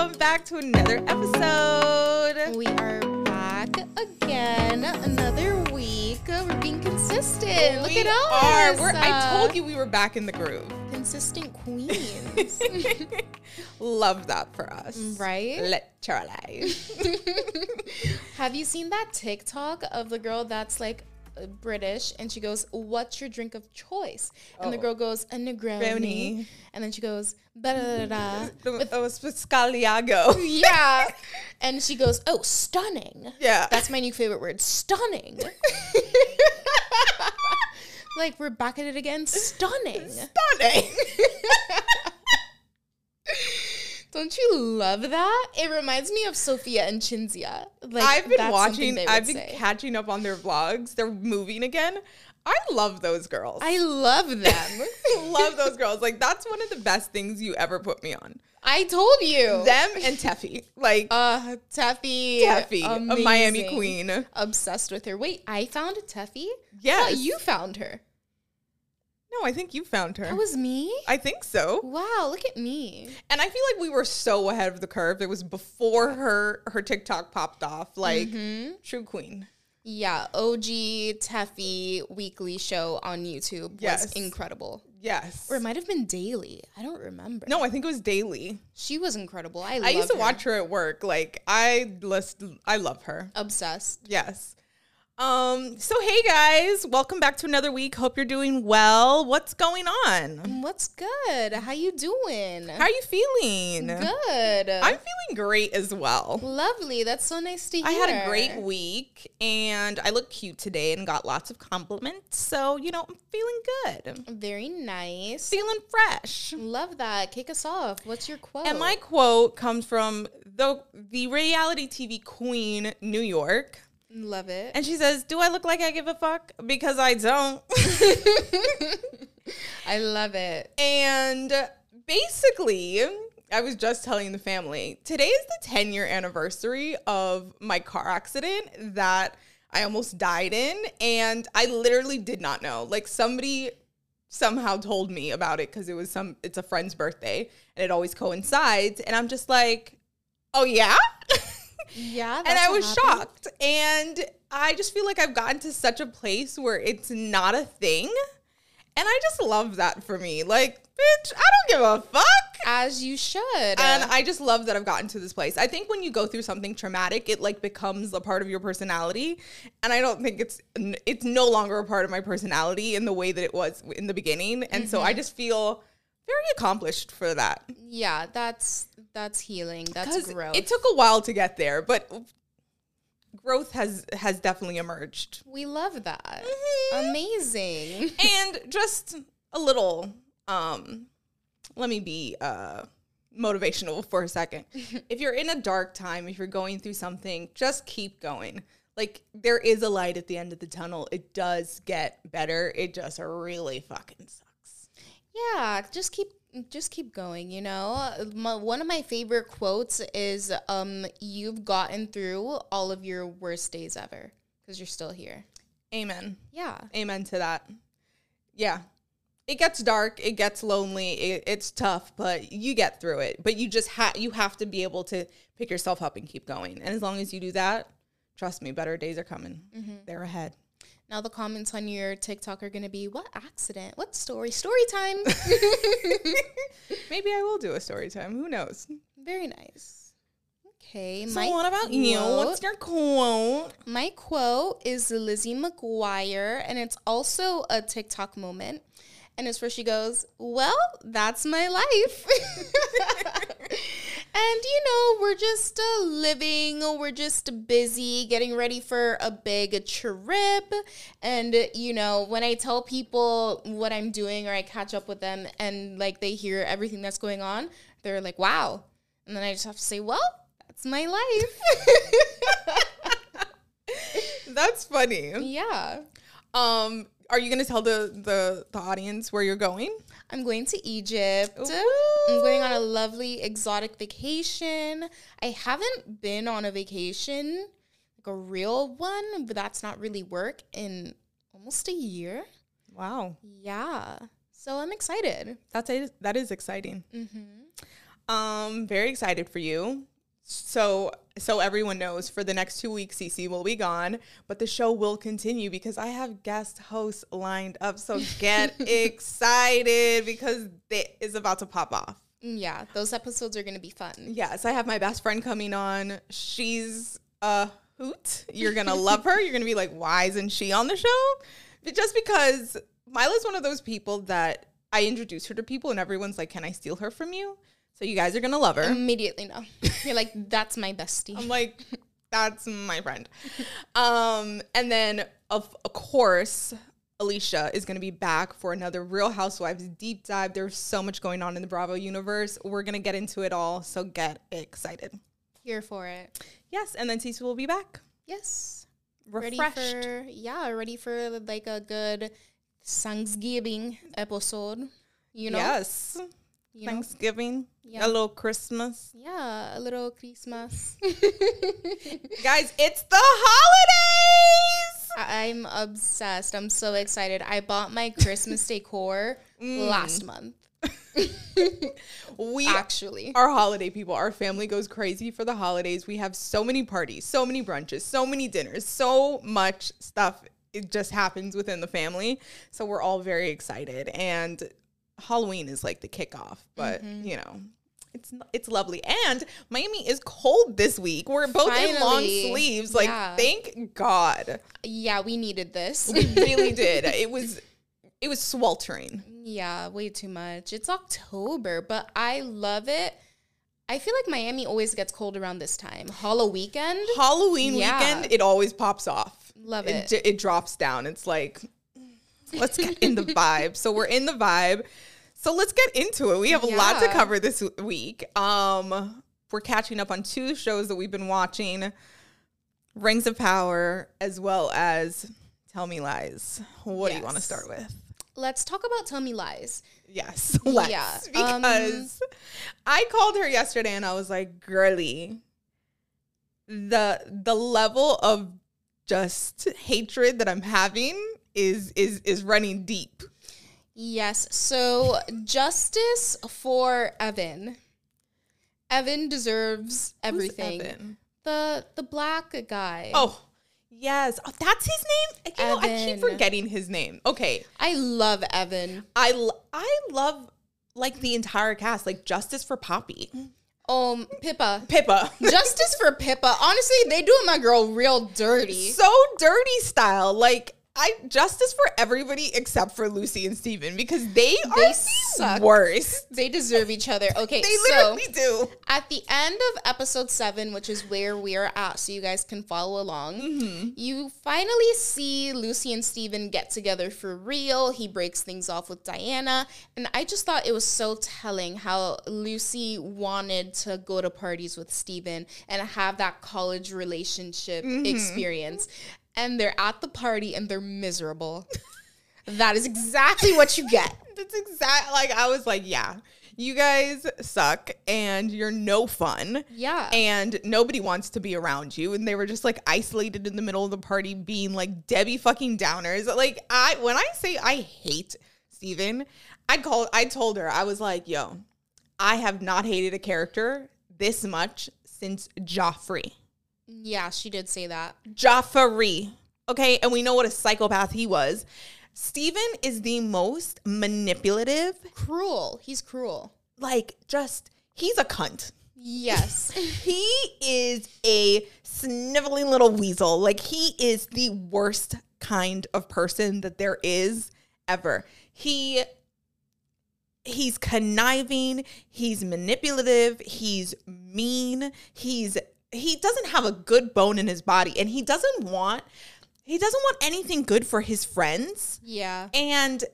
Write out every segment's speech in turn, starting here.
welcome back to another episode. We are back again, another week. We're being consistent. Look We at are. us. We're, I uh, told you we were back in the groove. consistent queens, Love that for us. right? Let Charlie. Have you seen that TikTok of the girl that's like uh, British and she goes, "What's your drink of choice?" And the Oh. girl goes, "A Negroni," Negroni. and then she goes, "Da da da da." The- oh, Sbagliato. Yeah, and she goes, "Oh, stunning." Yeah. That's my new favorite word, stunning. like we're back at it again, stunning. stunning. Don't you love that? It reminds me of Sofia and Cinzia. Like I've been watching, I've been say. catching up on their vlogs. They're moving again. I love those girls. I love them. love those girls. Like that's one of the best things you ever put me on. I told you. Them and Teffy. Like uh Teffy. Teffy, a Miami queen. Obsessed with her. Wait, I found Teffy? Yes. Oh, you found her. No, I think you found her. That was me? I think so. Wow, look at me. And I feel like we were so ahead of the curve. It was before her her TikTok popped off. Like Mm-hmm. true queen. Yeah, OG Teffy weekly show on YouTube Yes. was incredible. Yes. Or it might have been daily. I don't remember. no, I think it was daily. She was incredible. I, I used to her. watch her at work. Like I list I love her. Obsessed. Yes. Um, so hey guys, welcome back to another week. Hope you're doing well. What's going on? What's good? How you doing? How are you feeling? Good. I'm feeling great as well. Lovely. That's so nice to hear. I had a great week and I look cute today and got lots of compliments. So, you know, I'm feeling good. Very nice. Feeling fresh. Love that. Kick us off. What's your quote? And my quote comes from the the reality TV queen, New York. Love it. And she says, Do I look like I give a fuck? Because I don't. I love it. and basically, I was just telling the family today is the 10 year anniversary of my car accident that I almost died in. And I literally did not know. Like, somebody somehow told me about it because it was some, it's a friend's birthday and it always coincides. And I'm just like, Oh, yeah? Yeah. and I was happened. shocked. And I just feel like I've gotten to such a place where it's not a thing. And I just love that for me. Like, bitch, I don't give a fuck. As you should. And I just love that I've gotten to this place. I think when you go through something traumatic, it like becomes a part of your personality. And I don't think it's it's no longer a part of my personality in the way that it was in the beginning. And so Mm-hmm. I just feel very accomplished for that. yeah, that's that's healing. That's growth. it took a while to get there, but growth has has definitely emerged. we love that. Mhm. Amazing. and just a little um let me be uh motivational for a second. if you're in a dark time, if you're going through something, just keep going. Like there is a light at the end of the tunnel. It does get better. It just really fucking sucks. Yeah, just keep just keep going, you know. My, one of my favorite quotes is um you've gotten through all of your worst days ever cuz you're still here. Amen. Yeah. Amen to that. Yeah. It gets dark, it gets lonely, it, it's tough, but you get through it. But you just have you have to be able to pick yourself up and keep going. And as long as you do that, trust me, better days are coming. They're ahead. Now the comments on your TikTok are going to be what accident? What story? Story time. Maybe I will do a story time. Who knows? Very nice. Okay, So what about you? What's your quote? My quote is Lizzie McGuire, and it's also a TikTok moment. And it's where she goes, Well, that's my life. and, you know, we're just uh, living, we're just busy getting ready for a big trip. And, you know, when I tell people what I'm doing or I catch up with them and, like, they hear everything that's going on, they're like, Wow. And then I just have to say, Well, that's my life. That's funny. yeah. Um, are you gonna tell the, the the audience where you're going? I'm going to Egypt. Ooh. I'm going on a lovely exotic vacation. I haven't been on a vacation, like a real one, but that's not really work in almost a year. Wow, Yeah. So I'm excited. that's a, that is exciting. Mm-hmm. Um, very excited for you. So so everyone knows for the next two weeks Cece will be gone, but the show will continue because I have guest hosts lined up. So get excited because it is about to pop off. Yeah, those episodes are going to be fun. Yes, I have my best friend coming on. She's a hoot. You're gonna love her. You're gonna be like, why isn't she on the show? But just because Mila's one of those people that I introduce her to people and everyone's like, Can I steal her from you? So you guys are gonna love her. Immediately, no. You're like, that's my bestie. I'm like, that's my friend. Um, and then of, of course, Alicia is going to be back for another Real Housewives deep dive. There's so much going on in the Bravo universe. We're going to get into it all, so get excited. Here for it. Yes, and then Cece will be back. Yes. Refreshed. Ready for yeah, ready for like a good Thanksgiving episode. You know? yes. You know? Yeah. a little Christmas. Yeah, a little Christmas. Guys, it's the holidays. I'm obsessed. I'm so excited. I bought my Christmas decor Mm. last month. We Actually. are holiday people. Our family goes crazy for the holidays. We have so many parties, so many brunches, so many dinners, so much stuff. It just happens within the family. So we're all very excited. And Halloween is like the kickoff, but Mm-hmm. you know. It's it's lovely, and Miami is cold this week. We're both in long sleeves. Like, Yeah. thank God. Yeah, we needed this. We really did. It was it was sweltering. Yeah, way too much. It's October, but I love it. I feel like Miami always gets cold around this time. Halloween weekend. Halloween Yeah. weekend, it always pops off. Love it. it. It drops down. It's like, let's get in the vibe. So we're in the vibe. So let's get into it. We have a lot to cover this week. Um, we're catching up on two shows that we've been watching: Rings of Power, as well as Tell Me Lies. What do you want to start with? Let's talk about Tell Me Lies. Yes, let's. Yeah, um, because I called her yesterday and I was like, "Girly, the the level of just hatred that I'm having is is is running deep." Yes. So justice for Evan. Evan deserves Who's everything. Evan? The the black guy. Oh, yes. Oh, that's his name. You know, I keep forgetting his name. Okay, I love Evan. I I love like the entire cast, like Justice for Poppy, Um, Pippa. Pippa. Justice for Pippa. Honestly, they doing my girl real dirty. so dirty style. Like I justice for everybody except for Lucy and Steven because they are They the suck. worst. They deserve each other. Okay, They so literally do. at the end of episode seven, which is where we're at, so you guys can follow along, Mm-hmm. you finally see Lucy and Steven get together for real. He breaks things off with Diana. And I just thought it was so telling how Lucy wanted to go to parties with Steven and have that college relationship Mm-hmm. experience. And they're at the party and they're miserable. that is exactly what you get. That's exact. Like I was like, yeah, you guys suck and you're no fun. Yeah. And nobody wants to be around you. And they were just like isolated in the middle of the party, being like Debbie fucking downers. Like I, when I say I hate Steven, I called, I told her, I was like, yo, I have not hated a character this much since Joffrey. Yeah, she did say that. Joffrey. Okay. And we know what a psychopath he was. Steven is the most manipulative, Cruel. He's cruel. like, just, he's a cunt. Yes. He is a sniveling little weasel. Like, he is the worst kind of person that there is ever. He he's conniving, he's manipulative, he's mean, he's he doesn't have a good bone in his body and he doesn't want he doesn't want anything good for his friends. yeah. And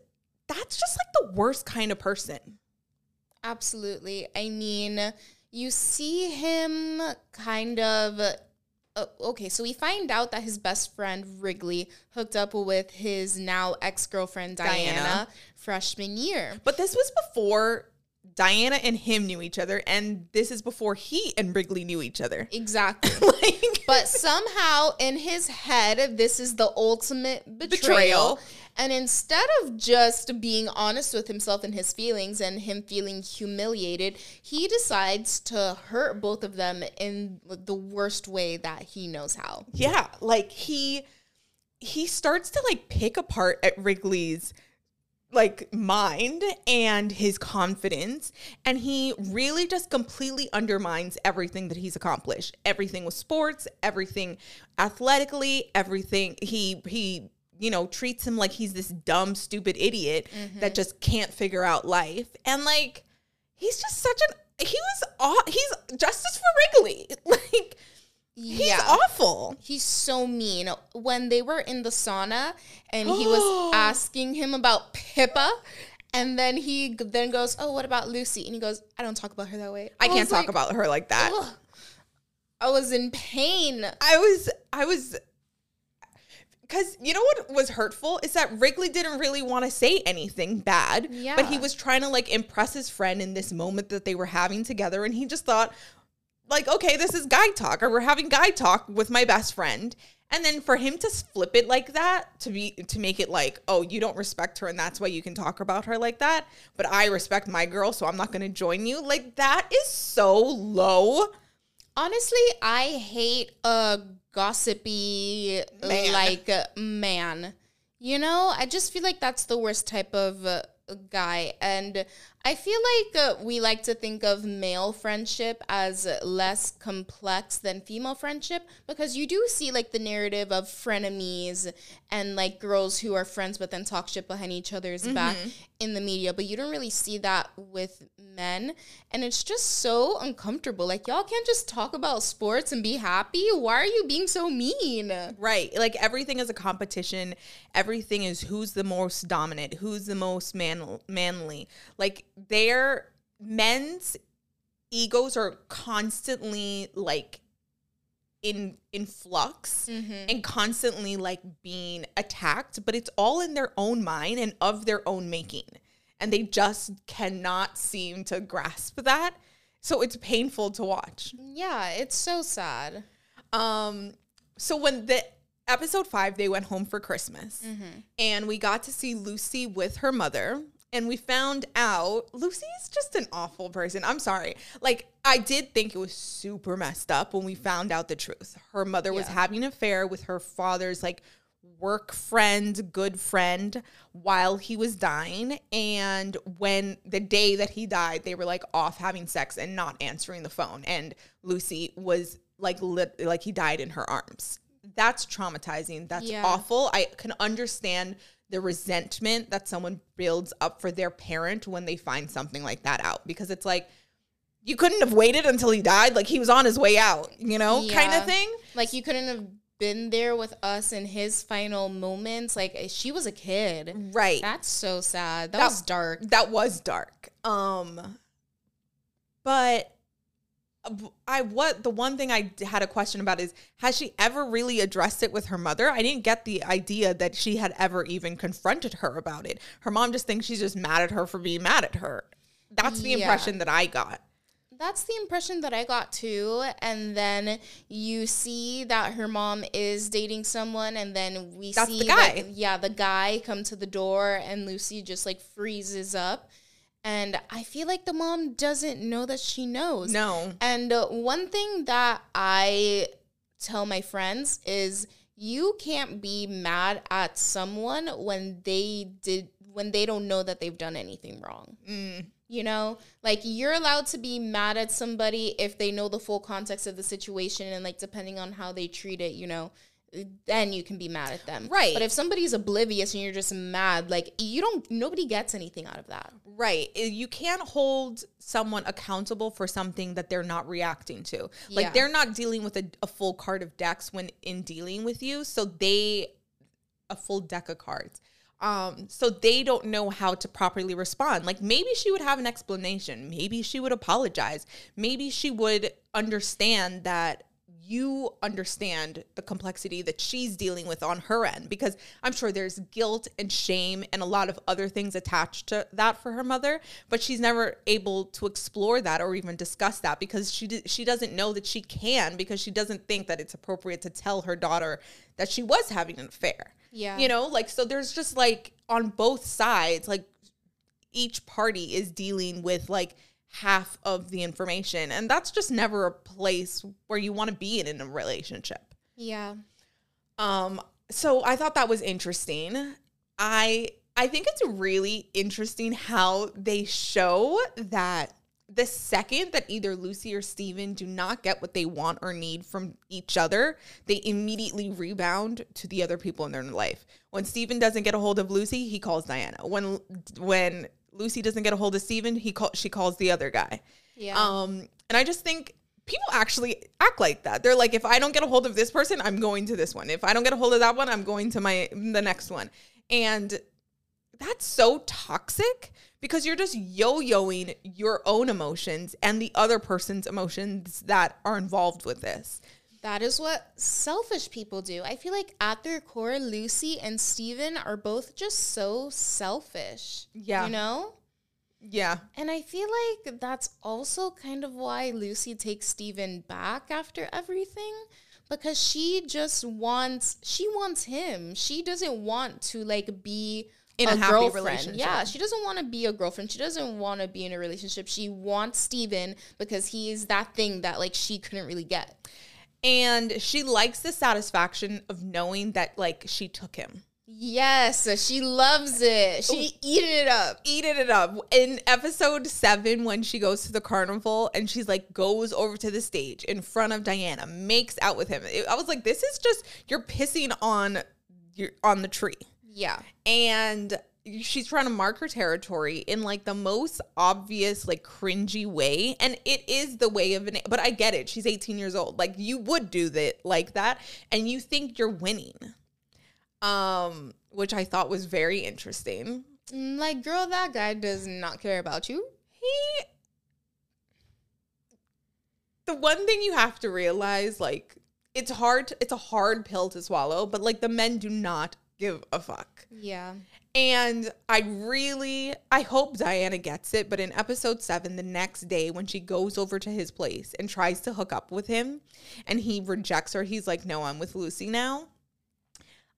that's just like the worst kind of person. Absolutely. I mean, you see him kind of. Uh, okay, so we find out that his best friend Wrigley hooked up with his now ex girlfriend Diana, Diana. freshman year. But this was before Diana and him knew each other, and this is before he and Wrigley knew each other. Exactly. like, but somehow in his head, this is the ultimate betrayal. Betrayal. And instead of just being honest with himself and his feelings and him feeling humiliated, he decides to hurt both of them in the worst way that he knows how. Yeah, like he he starts to like pick apart at Wrigley's like mind and his confidence and he really just completely undermines everything that he's accomplished. Everything with sports everything athletically everything he he you know treats him like he's this dumb stupid idiot mm-hmm. that just can't figure out life. And like he's just such an he was he's justice for Wrigley. Like He's yeah. awful. He's so mean. When they were in the sauna and he was asking him about Pippa, and then he then goes, "Oh, what about Lucy?" And he goes, "I don't talk about her that way." I, I can't talk like, about her like that. Ugh. I was in pain. I was I was because you know what was hurtful is that Wrigley didn't really want to say anything bad, yeah. but he was trying to like impress his friend in this moment that they were having together, and he just thought, like, okay, this is guy talk, or we're having guy talk with my best friend. And then for him to flip it like that, to be to make it like, oh, you don't respect her and that's why you can talk about her like that, but I respect my girl, so I'm not gonna join you. Like that is so low. Honestly, I hate a gossipy man. like man. You know, I just feel like that's the worst type of uh, guy and I feel like uh, we like to think of male friendship as less complex than female friendship because you do see like the narrative of frenemies and like girls who are friends but then talk shit behind each other's mm-hmm. back in the media, but you don't really see that with men. And it's just so uncomfortable. Like, y'all can't just talk about sports and be happy. Why are you being so mean? Right. Like, everything is a competition, everything is who's the most dominant, who's the most man- manly. Like, their men's egos are constantly like in in flux mm-hmm. and constantly like being attacked but it's all in their own mind and of their own making and they just cannot seem to grasp that so it's painful to watch yeah it's so sad um so when the episode 5 they went home for christmas mm-hmm. and we got to see lucy with her mother and we found out Lucy's just an awful person. I'm sorry. Like I did think it was super messed up when we found out the truth. Her mother was having an affair with her father's like work friend, good friend while he was dying and when the day that he died, they were like off having sex and not answering the phone and Lucy was like lit, like he died in her arms. That's traumatizing. That's yeah. awful. I can understand the resentment that someone builds up for their parent when they find something like that out. Because it's like you couldn't have waited until he died. Like he was on his way out you know yeah. kind of thing. Like you couldn't have been there with us in his final moments. Like eh, she was a kid. Right. That's so sad. That, that was dark. that was dark. Um but I what the one thing I had a question about is has she ever really addressed it with her mother? I didn't get the idea that she had ever even confronted her about it. Her mom just thinks she's just mad at her for being mad at her. That's the yeah. impression that I got. That's the impression that I got too. And then you see that her mom is dating someone, and then we That's see the guy. That, yeah, the guy come to the door, and Lucy just like freezes up and I feel like the mom doesn't know that she knows. No. And uh, one thing that I tell my friends is you can't be mad at someone when they did when they don't know that they've done anything wrong. Mm. You know, like you're allowed to be mad at somebody if they know the full context of the situation and like depending on how they treat it, you know, then you can be mad at them. Right. But if somebody's oblivious and you're just mad, like you don't nobody gets anything out of that. Right. You can't hold someone accountable for something that they're not reacting to. Like yeah. they're not dealing with a, a full card of decks when in dealing with you. So they a full deck of cards. Um, so they don't know how to properly respond. Like maybe she would have an explanation. Maybe she would apologize. Maybe she would understand that you understand the complexity that she's dealing with on her end because I'm sure there's guilt and shame and a lot of other things attached to that for her mother, but she's never able to explore that or even discuss that because she she doesn't know that she can because she doesn't think that it's appropriate to tell her daughter that she was having an affair. Yeah. You know, like so there's just like on both sides, like each party is dealing with like half of the information. And that's just never a place where you want to be in, in a relationship. Yeah. Um, so I thought that was interesting. I I think it's really interesting how they show that the second that either Lucy or Steven do not get what they want or need from each other, they immediately rebound to the other people in their life. When Steven doesn't get a hold of Lucy, he calls Diana. When when Lucy doesn't get a hold of Steven, he call, she calls the other guy. Yeah. Um, and I just think people actually act like that. They're like, if I don't get a hold of this person, I'm going to this one. If I don't get a hold of that one, I'm going to my the next one. And that's so toxic because you're just yo-yoing your own emotions and the other person's emotions that are involved with this. That is what selfish people do. I feel like at their core, Lucy and Steven are both just so selfish. Yeah. You know? Yeah. And I feel like that's also kind of why Lucy takes Steven back after everything because she just wants she wants him. She doesn't want to like be In a happy girlfriend. relationship. Yeah, she doesn't want to be a girlfriend. She doesn't want to be in a relationship. She wants Steven because he is that thing that like she couldn't really get. And she likes the satisfaction of knowing that like she took him. Yes, she loves it. She eating it up. eating it up. In episode seven, when she goes to the carnival and she's like goes over to the stage in front of Diana, makes out with him. It- I was like, this is just you're pissing on your on the tree. Yeah. And she's trying to mark her territory in like the most obvious, like cringy way. And it is the way of an but I get it. She's 18 years old. Like you would do that like that, and you think you're winning. Um, which I thought was very interesting. Mm, Like, girl, that guy does not care about you. he the one thing you have to realize like it's hard it's a hard pill to swallow but like the men do not give a fuck Yeah. And i really i hope diana gets it but in episode 7 the next day when she goes over to his place and tries to hook up with him and he rejects her he's like no i'm with lucy now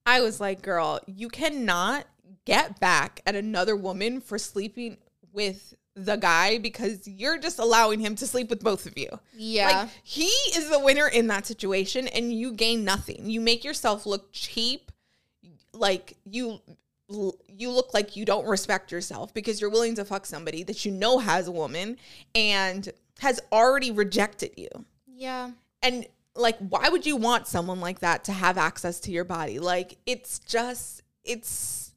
i was like girl you cannot get back at another woman for sleeping with the guy because you're just allowing him to sleep with both of you. Yeah. Like he is the winner in that situation and you gain nothing. You make yourself look cheap. Like you you look like you don't respect yourself because you're willing to fuck somebody that you know has a woman and has already rejected you. yeah. And like why would you want someone like that to have access to your body? Like it's just it's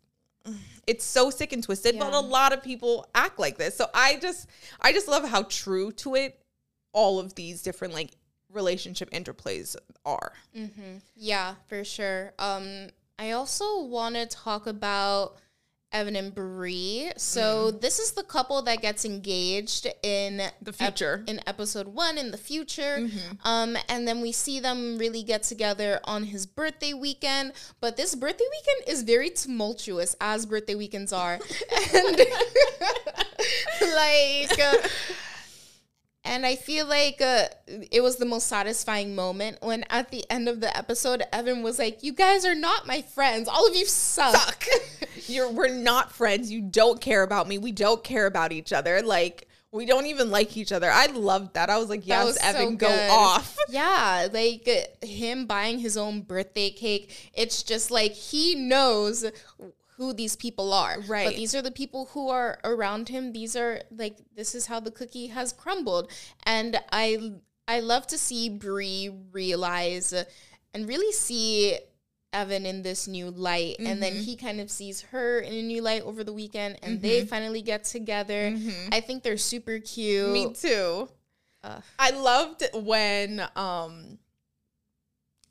it's so sick and twisted, but a lot of people act like this. So I just I just love how true to it all of these different like relationship interplays are. Mm-hmm. Yeah, for sure. Um, I also want to talk about Evan and Bree. So this is the couple that gets engaged in The ep- future. in episode one in the future. Um, and then we see them really get together on his birthday weekend. But this birthday weekend is very tumultuous, as birthday weekends are, and like. Uh, and I feel like uh, it was the most satisfying moment when at the end of the episode, Evan was like, You guys are not my friends. All of you suck. Fuck. You're we're not friends. You don't care about me. We don't care about each other. Like we don't even like each other. I loved that. I was like, yes, was so Evan, go off. Yeah, like uh, him buying his own birthday cake. It's just like he knows who these people are. Right. But these are the people who are around him. These are like this is how the cookie has crumbled. And I I love to see Bree realize and really see Evan in this new light. And then mm-hmm. he kind of sees her in a new light over the weekend and they mm-hmm. finally get together. Mm-hmm. I think they're super cute. Me too. Ugh. I loved when um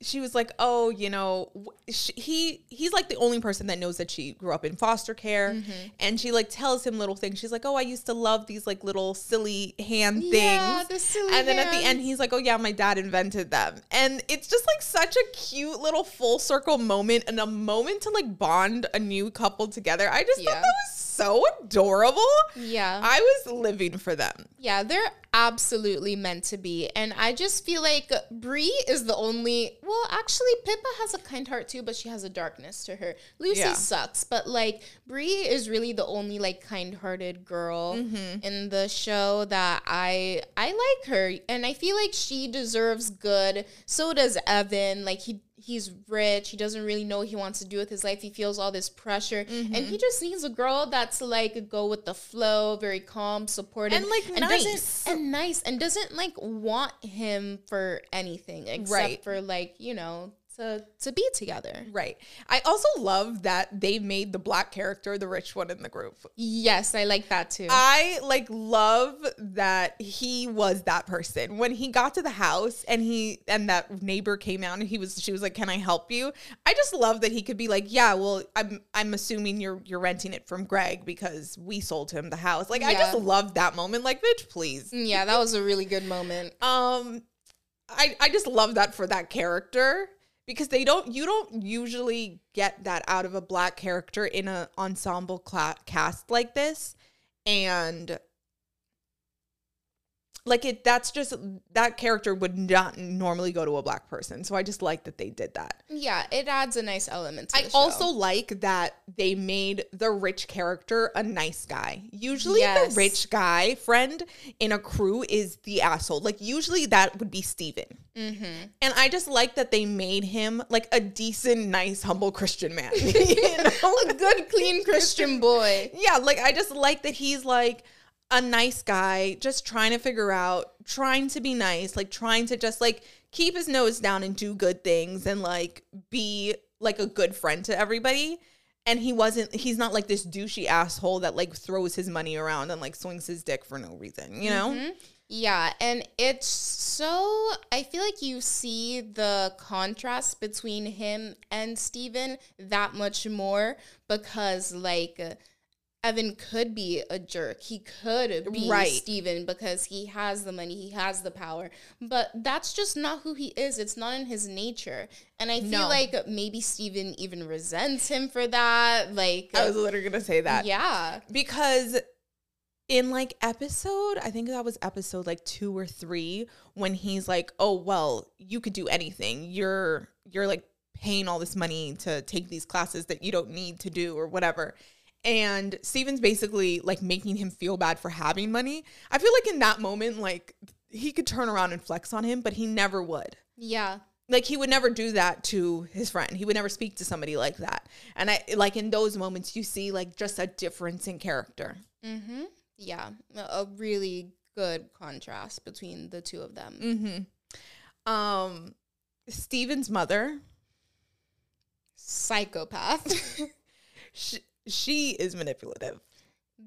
she was like, "Oh, you know, w- sh he he's like the only person that knows that she grew up in foster care." Mm-hmm. And she like tells him little things. She's like, "Oh, I used to love these like little silly hand Yeah, things." the silly and then at the end he's like, "Oh yeah, my dad invented them." And it's just like such a cute little full circle moment and a moment to like bond a new couple together. I just Yeah. thought that was so adorable. Yeah. I was living for them. Yeah, they're absolutely meant to be. And I just feel like Bree is the only well, actually Pippa has a kind heart too, but she has a darkness to her. Lucy Yeah. sucks, but like Bree is really the only like kind-hearted girl Mm-hmm. in the show that I I like her and I feel like she deserves good. So does Evan. Like he he's rich. He doesn't really know what he wants to do with his life. He feels all this pressure and Mm-hmm. he just needs a girl that's like go with the flow, very calm, supportive And, like, doesn't- nice. and nice and doesn't like want him for anything except Right. for like, you know, to to be together. Right. I also love that they made the black character the rich one in the group. Yes, I like that too. I like love that he was that person. When he got to the house and he and that neighbor came out and he was she was like, "Can I help you?" I just love that he could be like, "Yeah, well, I'm I'm assuming you're you're renting it from Greg because we sold him the house." Like I just love that moment. Like, bitch, please. yeah, that was a really good moment. Um I I just love that for that character because they don't you don't usually get that out of a black character in a ensemble cla- cast like this. And like it that's just that character would not normally go to a black person so i just like that they did that Yeah, it adds a nice element to I the show. also like that they made the rich character a nice guy. Usually, Yes. the rich guy friend in a crew is the asshole. Like, usually that would be Steven. Mm-hmm. And I just like that they made him like a decent, nice, humble Christian man. you know? a good clean Christian boy. yeah, like I just like that he's like a nice guy, just trying to figure out, trying to be nice, like trying to just like keep his nose down and do good things and like be like a good friend to everybody. And he wasn't, he's not like this douchey asshole that like throws his money around and like swings his dick for no reason, you know? Mm-hmm. Yeah, and it's so I feel like you see the contrast between him and Steven that much more because like Evan could be a jerk. He could be Right. Steven because he has the money, he has the power. But that's just not who he is. It's not in his nature. And I feel No. like maybe Steven even resents him for that. Like I was literally gonna say that. yeah. because in like episode i think that was episode like two or three when he's like oh well you could do anything you're you're like paying all this money to take these classes that you don't need to do or whatever and steven's basically like making him feel bad for having money i feel like in that moment like he could turn around and flex on him but he never would Yeah. like he would never do that to his friend he would never speak to somebody like that and i like in those moments you see like just a difference in character Mm-hmm. Yeah. A really good contrast between the two of them. Mm-hmm. Um, Steven's mother, Psychopath. she, she is manipulative.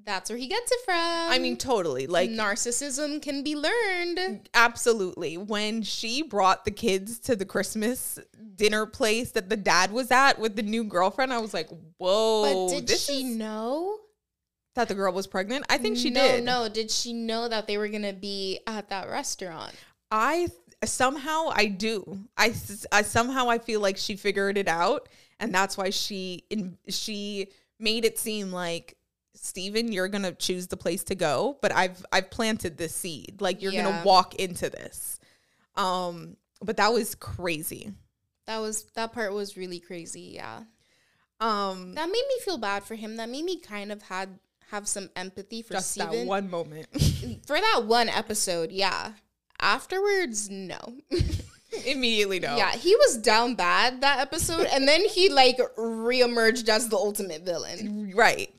That's where he gets it from. I mean, totally. Like, narcissism can be learned. absolutely. When she brought the kids to the Christmas dinner place that the dad was at with the new girlfriend, I was like, whoa. But did she know? that the girl was pregnant? I think she no, did. No, did she know that they were gonna be at that restaurant? I somehow I do. I, I somehow I feel like she figured it out, and that's why she in, she made it seem like Stephen, you're gonna choose the place to go, but I've I've planted this seed. Like you're Yeah. gonna walk into this. Um, but that was crazy. That was that part was really crazy. Yeah, Um, that made me feel bad for him. That made me kind of had have some empathy for just that one moment. for that one episode. Yeah. Afterwards, no. Immediately no. Yeah, he was down bad that episode, and then he like reemerged as the ultimate villain. Right.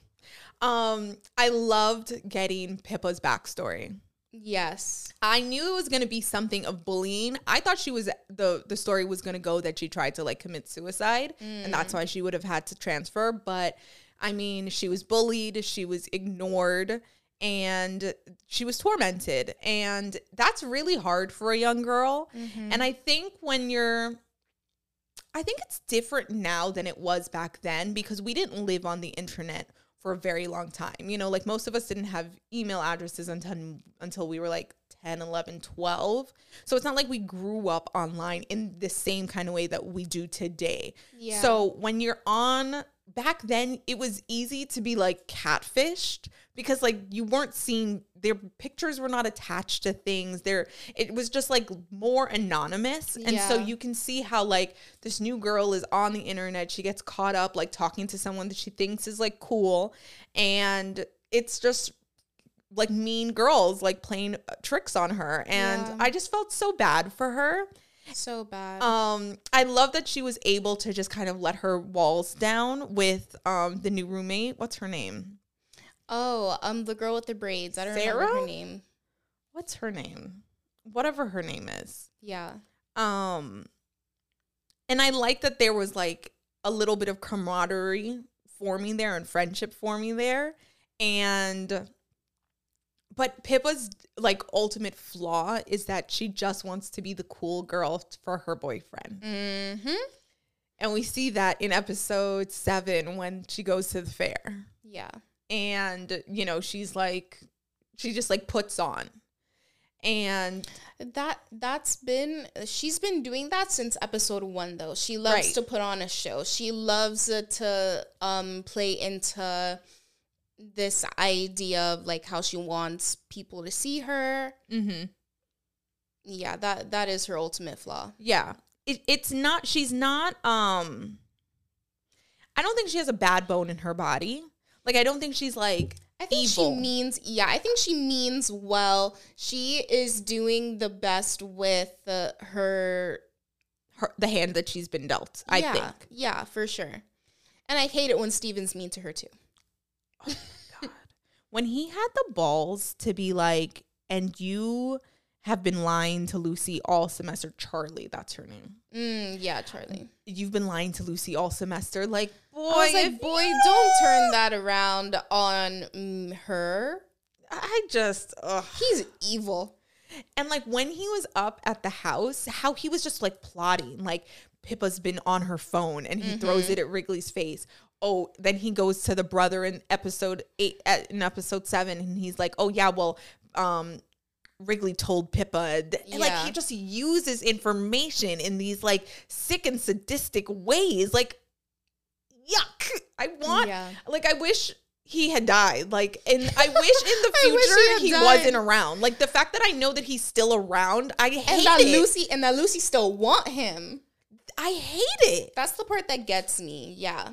Um, I loved getting Pippa's backstory. Yes. I knew it was gonna be something of bullying. I thought she was the the story was gonna go that she tried to like commit suicide, and that's why she would have had to transfer. But I mean, she was bullied, she was ignored, and she was tormented, and that's really hard for a young girl. Mm-hmm. And I think when you're I think it's different now than it was back then because we didn't live on the internet for a very long time. You know, like most of us didn't have email addresses until until we were like 10, 11, 12. So it's not like we grew up online in the same kind of way that we do today. Yeah. So when you're on back then it was easy to be like catfished because like you weren't seeing their pictures were not attached to things there it was just like more anonymous and so you can see how like this new girl is on the internet she gets caught up like talking to someone that she thinks is like cool and it's just like mean girls like playing uh, tricks on her and Yeah. i just felt so bad for her So bad. um i love that she was able to just kind of let her walls down with um the new roommate what's her name oh, um, the girl with the braids. I don't remember her name. what's her name whatever her name is Yeah. um and i like that there was like a little bit of camaraderie forming there and friendship forming there and but pippa's like ultimate flaw is that she just wants to be the cool girl for her boyfriend Mm-hmm. And we see that in episode seven when she goes to the fair. Yeah. And, you know, she's like, she just like puts on. And That that's been she's been doing that since episode one though. She loves Right. to put on a show. She loves uh, to um play into this idea of like how she wants people to see her. mhm, Yeah, that that is her ultimate flaw. yeah, it, it's not, she's not, um, I don't think she has a bad bone in her body. Like, I don't think she's like, I think Evil. she means yeah, I think she means well. She is doing the best with uh, her her, the hand that she's been dealt, I yeah, think. Yeah, for sure. And I hate it when Steven's mean to her too. When he had the balls to be like, and you have been lying to Lucy all semester, Charlie, that's her name. Mm, yeah, Charlie. you've been lying to Lucy all semester. Like, boy, I was like, boy, you- don't turn that around on mm, her. I just, ugh. He's evil. and like when he was up at the house, how he was just like plotting. Like Pippa's been on her phone, and he Mm-hmm. throws it at Wrigley's face. Oh, then he goes to the brother in episode eight, at, in episode seven, and he's like, oh yeah, well, um. Wrigley told Pippa, and like he just uses information in these like sick and sadistic ways. Like, yuck! I want Yeah. like I wish he had died. Like, and I wish in the wish he future he, wasn't around. Like the fact that I know that he's still around, I hate And that it. Lucy and that Lucy still want him. I hate it. That's the part that gets me. Yeah.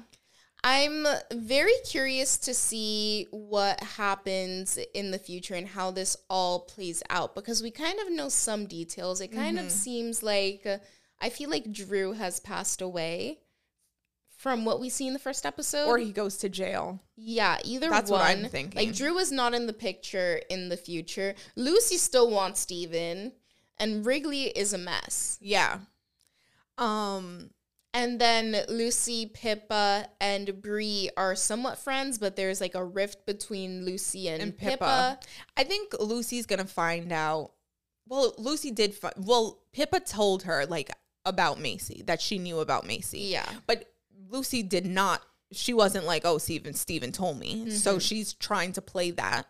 I'm very curious to see what happens in the future and how this all plays out because we kind of know some details. It kind Mm-hmm. of seems like uh, I feel like Drew has passed away from what we see in the first episode. Or he goes to jail. yeah, either That's one. what I'm thinking. Like Drew is not in the picture in the future. Lucy still wants Steven and Wrigley is a mess. Yeah. Um. And then Lucy, Pippa, and Bree are somewhat friends, but there's like a rift between Lucy and, And Pippa. Pippa. I think Lucy's gonna find out. Well, Lucy did. Fi- well, Pippa told her like about Macy that she knew about Macy. Yeah. But Lucy did not. She wasn't like, oh, Steven, Steven told me. So mm-hmm. she's trying to play that.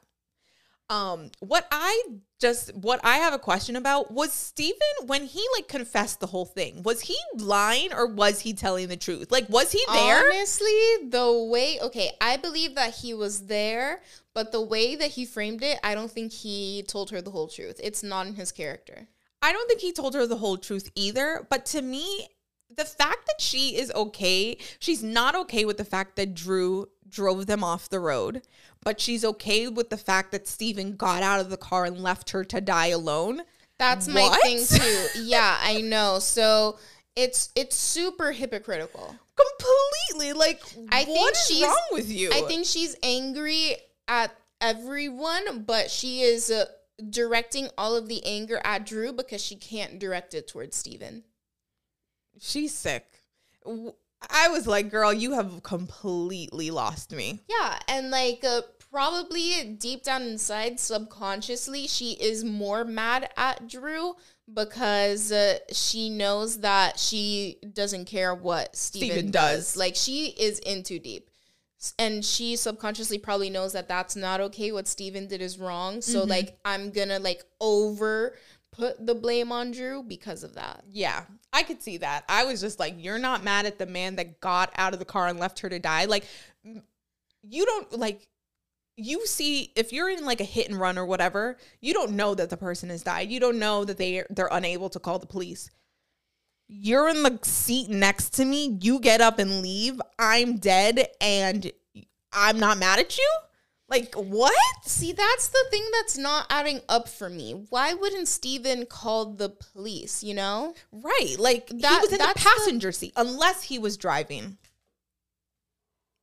Um, what I just what I have a question about was Stephen when he like confessed the whole thing, was he lying or was he telling the truth? Like, was he there? Honestly, the way okay, I believe that he was there, but the way that he framed it, I don't think he told her the whole truth. It's not in his character. I don't think he told her the whole truth either. But to me, the fact that she is okay, she's not okay with the fact that Drew drove them off the road, but she's okay with the fact that Steven got out of the car and left her to die alone. That's my thing too. Yeah, I know. So it's it's super hypocritical. Completely. Like, I what think is she's- wrong with you? I think she's angry at everyone, but she is uh, directing all of the anger at Drew because she can't direct it towards Steven. She's sick. I was like, girl, you have completely lost me. Yeah, and like uh, probably deep down inside, subconsciously, she is more mad at Drew because uh, she knows that she doesn't care what Steven, Steven does. does. Like she is in too deep. And she subconsciously probably knows that that's not okay. What Steven did is wrong. So like I'm gonna like over put the blame on Drew because of that. Yeah, I could see that. I was just like, you're not mad at the man that got out of the car and left her to die. Like, you don't like. You see, if you're in like a hit and run or whatever, you don't know that the person has died. You don't know that they they're unable to call the police. You're in the seat next to me. You get up and leave. I'm dead, and I'm not mad at you. Like what? See, that's the thing that's not adding up for me. Why wouldn't Steven call the police, you know? Right. Like That- he was in the that's the- passenger seat unless he was driving.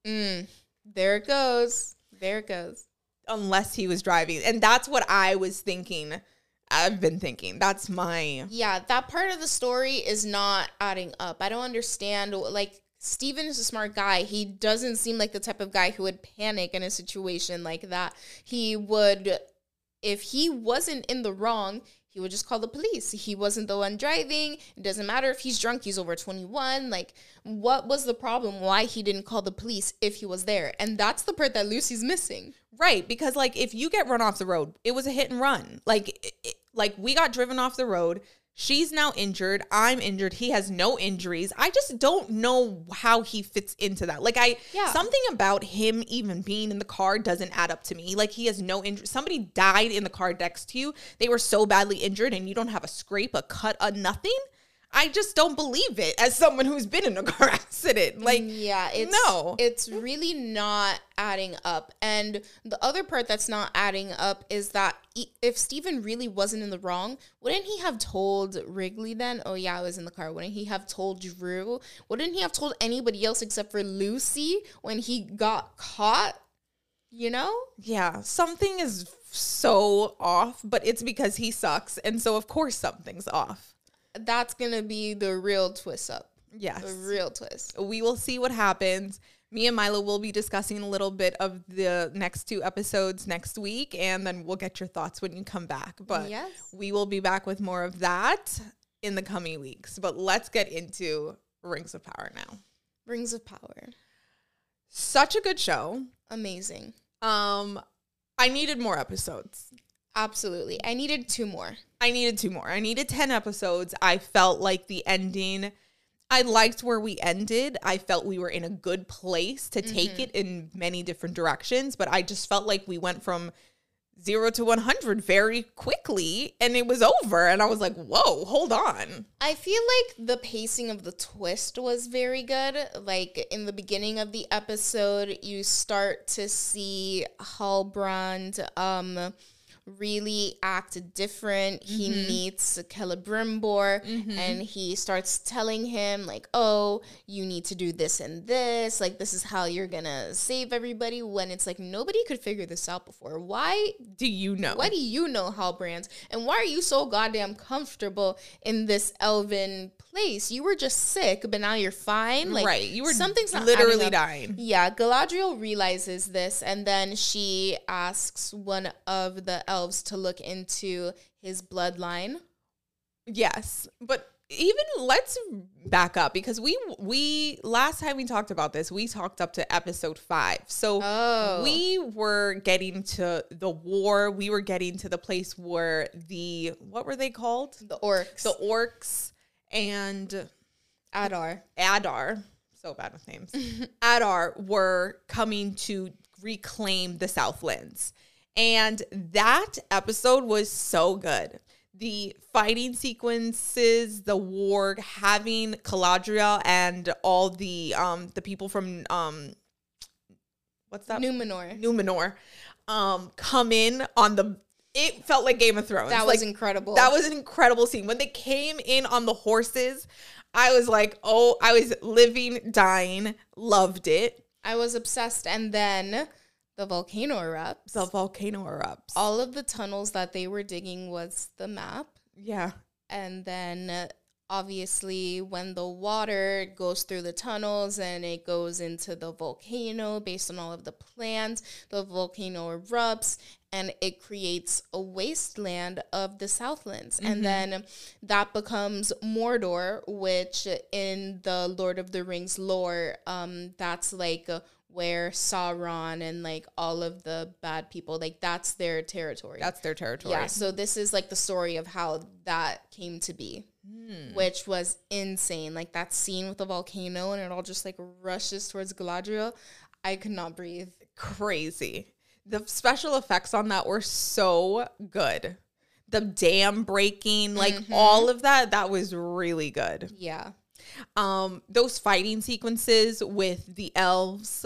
Mm, there it goes. There it goes. Unless he was driving. And that's what I was thinking. I've been thinking. That's my Yeah, that part of the story is not adding up. I don't understand. Like, Steven is a smart guy. He doesn't seem like the type of guy who would panic in a situation like that. He would, if he wasn't in the wrong, he would just call the police. He wasn't the one driving. It doesn't matter if he's drunk, he's over 21. Like, what was the problem? Why he didn't call the police if he was there? And that's the part that Lucy's missing. Right, because like if you get run off the road, it was a hit and run. Like it, like we got driven off the road. She's now injured. I'm injured. He has no injuries. I just don't know how he fits into that. Like I Yeah. something about him even being in the car doesn't add up to me. Like he has no injury. Somebody died in the car next to you. They were so badly injured and you don't have a scrape, a cut, a nothing. I just don't believe it as someone who's been in a car accident. Like yeah it's no. it's really not adding up and the other part that's not adding up is that if Steven really wasn't in the wrong wouldn't he have told Wrigley then oh yeah I was in the car wouldn't he have told Drew wouldn't he have told anybody else except for Lucy when he got caught you know Yeah, something is so off, but it's because he sucks. And so, of course, something's off. That's gonna be the real twist up Yes. the real twist We will see what happens. Me and Milo will be discussing a little bit of the next two episodes next week, and then we'll get your thoughts when you come back. But Yes. we will be back with more of that in the coming weeks. But let's get into Rings of Power now. Rings of Power Such a good show. amazing Um, I needed more episodes. Absolutely I needed two more I needed two more. I needed 10 episodes. I felt like the ending, I liked where we ended. I felt we were in a good place to take it in many different directions, but I just felt like we went from zero to 100 very quickly and it was over. And I was like, whoa, hold on. I feel like the pacing of the twist was very good. Like in the beginning of the episode, you start to see Halbrand um really act different. He mm-hmm. meets Celebrimbor mm-hmm. and he starts telling him like, "Oh, you need to do this and this. Like this is how you're going to save everybody." When it's like nobody could figure this out before. Why Do you know? why do you know how brands? And why are you so goddamn comfortable in this elven place? You were just sick, but now you're fine. Like right. You were something's literally dying. Yeah, Galadriel realizes this, and then she asks one of the elves to look into his bloodline. Yes, but even let's back up because we we last time we talked about this, we talked up to episode 5. So Oh. we were getting to the war, we were getting to the place where the what were they called? The orcs, The orcs and Adar. Adar, so bad with names. Adar were coming to reclaim the Southlands. And that episode was so good. The fighting sequences, the war, having Galadriel and all the um the people from um what's that? Numenor. Numenor um come in on the it felt like Game of Thrones. That Like, was incredible. that was an incredible scene. When they came in on the horses, I was like, oh, I was living, dying, loved it. I was obsessed, and then the volcano erupts. The volcano erupts. All of the tunnels that they were digging was the map. yeah. and then uh, obviously when the water goes through the tunnels and it goes into the volcano based on all of the plans the volcano erupts and it creates a wasteland of the southlands and then that becomes mordor which in the lord of the rings lore um, that's like uh, where Sauron and like all of the bad people, like that's their territory. That's their territory. yeah. So this is like the story of how that came to be, hmm. which was insane. Like that scene with the volcano and it all just like rushes towards Galadriel. I could not breathe. crazy. The special effects on that were so good. The dam breaking, like mm-hmm. all of that, that was really good. Yeah. Um, those fighting sequences with the elves,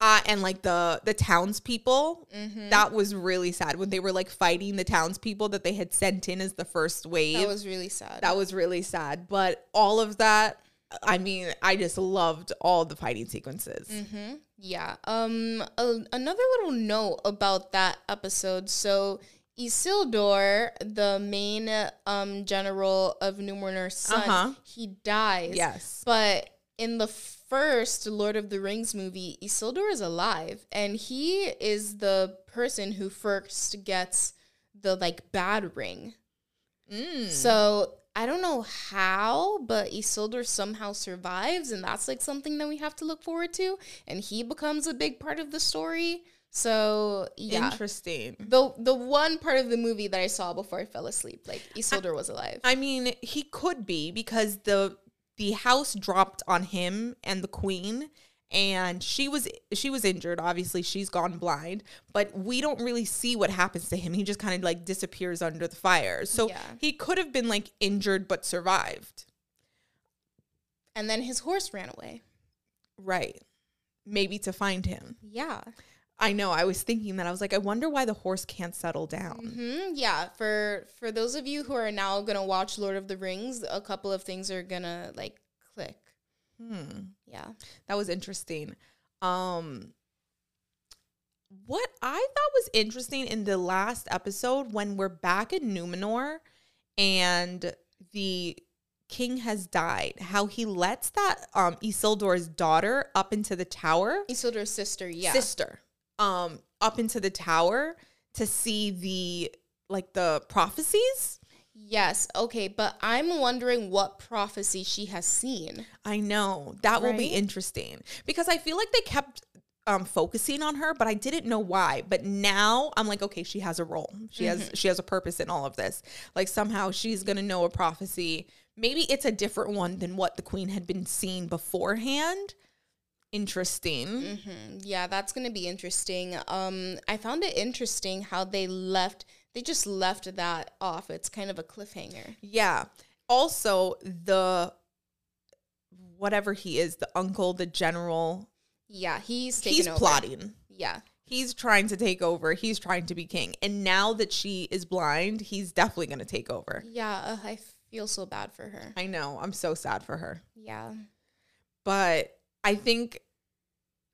uh, and like the the townspeople, that was really sad when they were like fighting the townspeople that they had sent in as the first wave. That was really sad. that was really sad. But all of that, I mean, I just loved all the fighting sequences. Mm-hmm. Yeah. Um. a- another little note about that episode. So Isildur, the main um general of Numenor's son, Uh-huh. he dies. Yes. But in the first Lord of the Rings movie, Isildur is alive, and he is the person who first gets the like bad ring. Mm. So I don't know how, but Isildur somehow survives, and that's like something that we have to look forward to. And he becomes a big part of the story. So yeah, Interesting. the the one part of the movie that I saw before I fell asleep, like Isildur was alive. I mean, he could be because the the house dropped on him and the queen and she was she was injured obviously she's gone blind but we don't really see what happens to him he just kind of like disappears under the fire so Yeah. he could have been like injured but survived and then his horse ran away. right maybe to find him Yeah. I know i was thinking that i was like i wonder why the horse can't settle down hmm Yeah. For for those of you who are now gonna watch Lord of the Rings, a couple of things are gonna like click. hmm Yeah. That was interesting. Um what I thought was interesting in the last episode when we're back in Numenor and the king has died, how he lets that um Isildur's daughter up into the tower, Isildur's sister. Yeah. sister, um up into the tower to see the like the prophecies. Yes. Okay. But I'm wondering what prophecy she has seen. I know that will be interesting because I feel like they kept um focusing on her, but I didn't know why. But now I'm like, okay, she has a role. She has she has a purpose in all of this. Like somehow she's gonna know a prophecy. Maybe it's a different one than what the queen had been seeing beforehand. Interesting. Mhm. Yeah, that's gonna be interesting. Um, I found it interesting how they left. They just left that off. It's kind of a cliffhanger. Yeah. Also, the whatever he is, the uncle, the general, Yeah, he's taking he's over. plotting. Yeah. he's trying to take over. He's trying to be king. And now that she is blind, he's definitely going to take over. Yeah, uh, I feel so bad for her. I know. I'm so sad for her. Yeah. But I think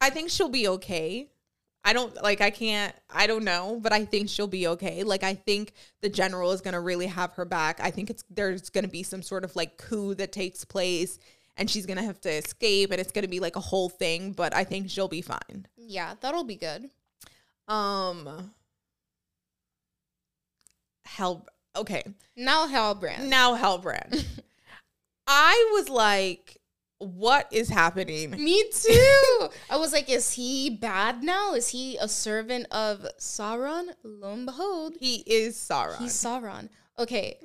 I think she'll be okay. I don't like I can't I don't know, but I think she'll be okay. Like I think the general is going to really have her back. I think it's there's going to be some sort of like coup that takes place and she's going to have to escape and it's going to be like a whole thing, but I think she'll be fine. Yeah, that'll be good. Um Hell okay. Now Halbrand. Now Hellbrand. I was like, what is happening? Me too. I was like, is he bad now? Is he a servant of Sauron? Lo and behold, He is Sauron. he's Sauron. Okay.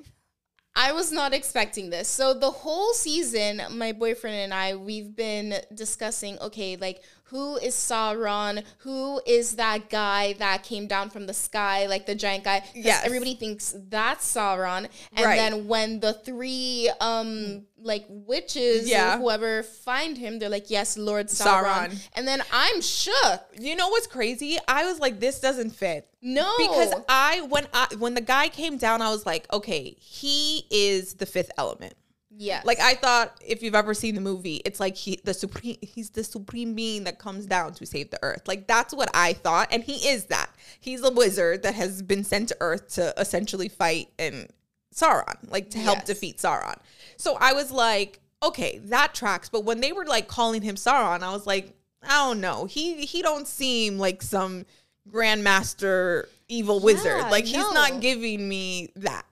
I was not expecting this. So the whole season, my boyfriend and I, we've been discussing, okay, like who is Sauron? Who is that guy that came down from the sky, like the giant guy? Yes. Everybody thinks that's Sauron. And Right. then when the three um like witches Yeah. or whoever find him, they're like, Yes, Lord Sauron. Sauron. And then I'm shook. you know what's crazy? I was like, this doesn't fit. No. Because I when I when the guy came down, I was like, okay, he is the fifth element. Yes. Like I thought, if you've ever seen the movie, it's like he the supreme he's the supreme being that comes down to save the earth. Like that's what I thought, and he is that. He's a wizard that has been sent to Earth to essentially fight and Sauron, like to help Yes. defeat Sauron. So I was like, okay, that tracks. But when they were like calling him Sauron, I was like, I don't know. He he don't seem like some grandmaster evil wizard. Yeah, Like he's not giving me that.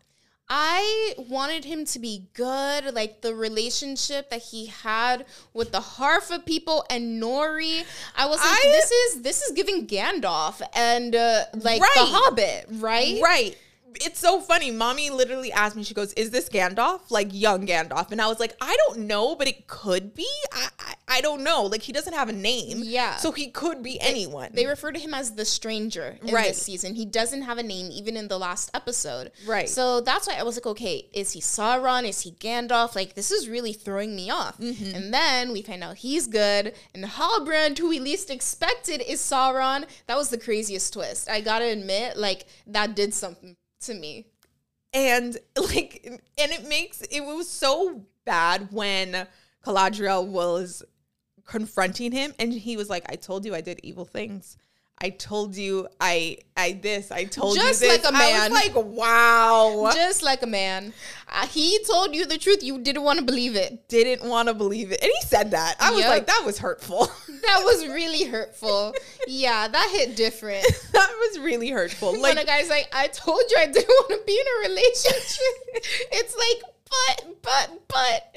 I wanted him to be good, like the relationship that he had with the Harfoot people and Nori. I was like, I- this is this is giving Gandalf and uh, like the Hobbit, right? Right. It's so funny. Mommy literally asked me, she goes, Is this Gandalf? Like young Gandalf. And I was like, I don't know, but it could be. I, I, I don't know. Like he doesn't have a name. Yeah. So he could be anyone. They refer to him as the stranger in Right. this season. He doesn't have a name even in the last episode. Right. So that's why I was like, okay, is he Sauron? Is he Gandalf? Like this is really throwing me off. Mm-hmm. And then we find out he's good, and Halbrand, who we least expected, is Sauron. That was the craziest twist. I gotta admit, like that did something to me. and like and it makes it was so bad when Galadriel was confronting him and he was like, I told you I did evil things. I told you I I this, I told Just you this. like a I man. was like, wow. Just like a man, uh, he told you the truth. You didn't want to believe it. Didn't want to believe it. And he said that. I was like, that was hurtful. That was really hurtful. yeah, that hit different. that was really hurtful. when a Like guy's like, I told you I didn't want to be in a relationship. it's like, but, but, but.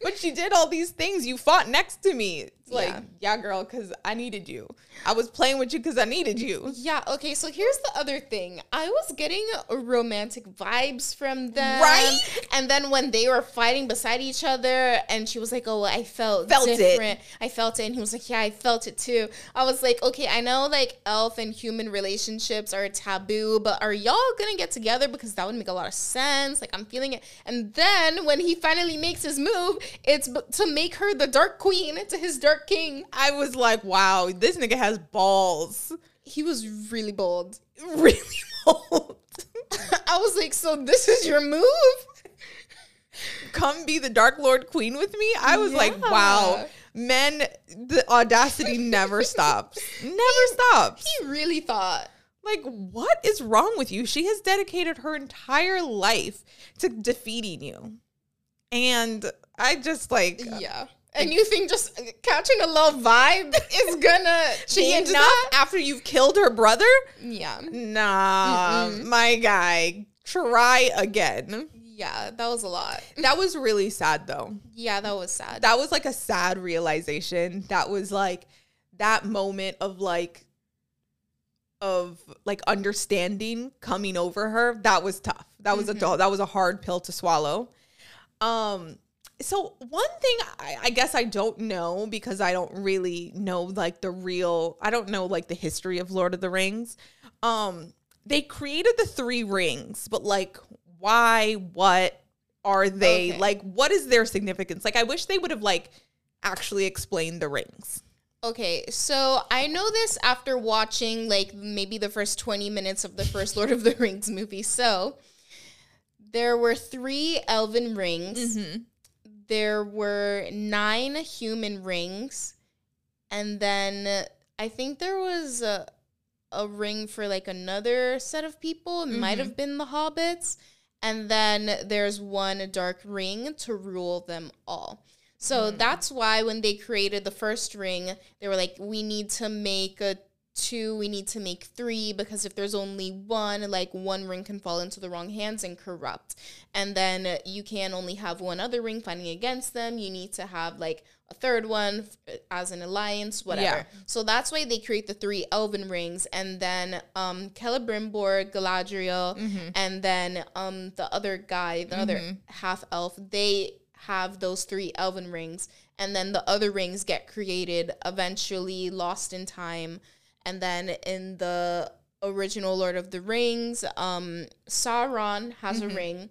but you did all these things. You fought next to me. Like, Yeah. yeah, girl, because I needed you. I was playing with you because I needed you. Yeah, okay, so here's the other thing. I was getting romantic vibes from them. Right? And then when they were fighting beside each other, and she was like, Oh, I felt, Felt it. different. I felt it. And he was like, Yeah, I felt it too. I was like, Okay, I know like elf and human relationships are taboo, but are y'all gonna get together? Because that would make a lot of sense. Like, I'm feeling it. And then when he finally makes his move, it's to make her the Dark Queen, to his Dark King. I was like, wow, this nigga has balls. He was really bold. Really bold. I was like, so this is your move? Come be the Dark Lord Queen with me. I was like, wow. Men, the audacity never stops. Never stops. He really thought. Like, what is wrong with you? She has dedicated her entire life to defeating you. And I just like Yeah. And you think just catching a little vibe is gonna change enough that? after you've killed her brother? Yeah. Nah, my guy. Try again. Yeah, that was a lot. That was really sad though. Yeah, that was sad. That was like a sad realization. That was like that moment of like of like understanding coming over her. That was tough. That was a that was a hard pill to swallow. Um so one thing I, I guess I don't know because I don't really know like the real I don't know like the history of Lord of the Rings. Um they created the three rings, but like why, what are they? Okay. Like what is their significance? Like I wish they would have like actually explained the rings. Okay, so I know this after watching like maybe the first 20 minutes of the first Lord of the Rings movie. So there were three elven rings, there were nine human rings, and then uh, I think there was a, a ring for like another set of people. It might mm-hmm. have been the hobbits. And then there's one dark ring to rule them all. So hmm. that's why when they created the first ring, they were like, we need to make a two, we need to make three, because if there's only one, like one ring can fall into the wrong hands and corrupt. And then you can only have one other ring fighting against them. You need to have like a third one f- as an alliance, whatever. Yeah. So that's why they create the three elven rings, and then um Celebrimbor, Galadriel, and then um the other guy, the other half elf, they have those three elven rings, and then the other rings get created eventually, lost in time, and then in the original Lord of the Rings, um Sauron has a ring.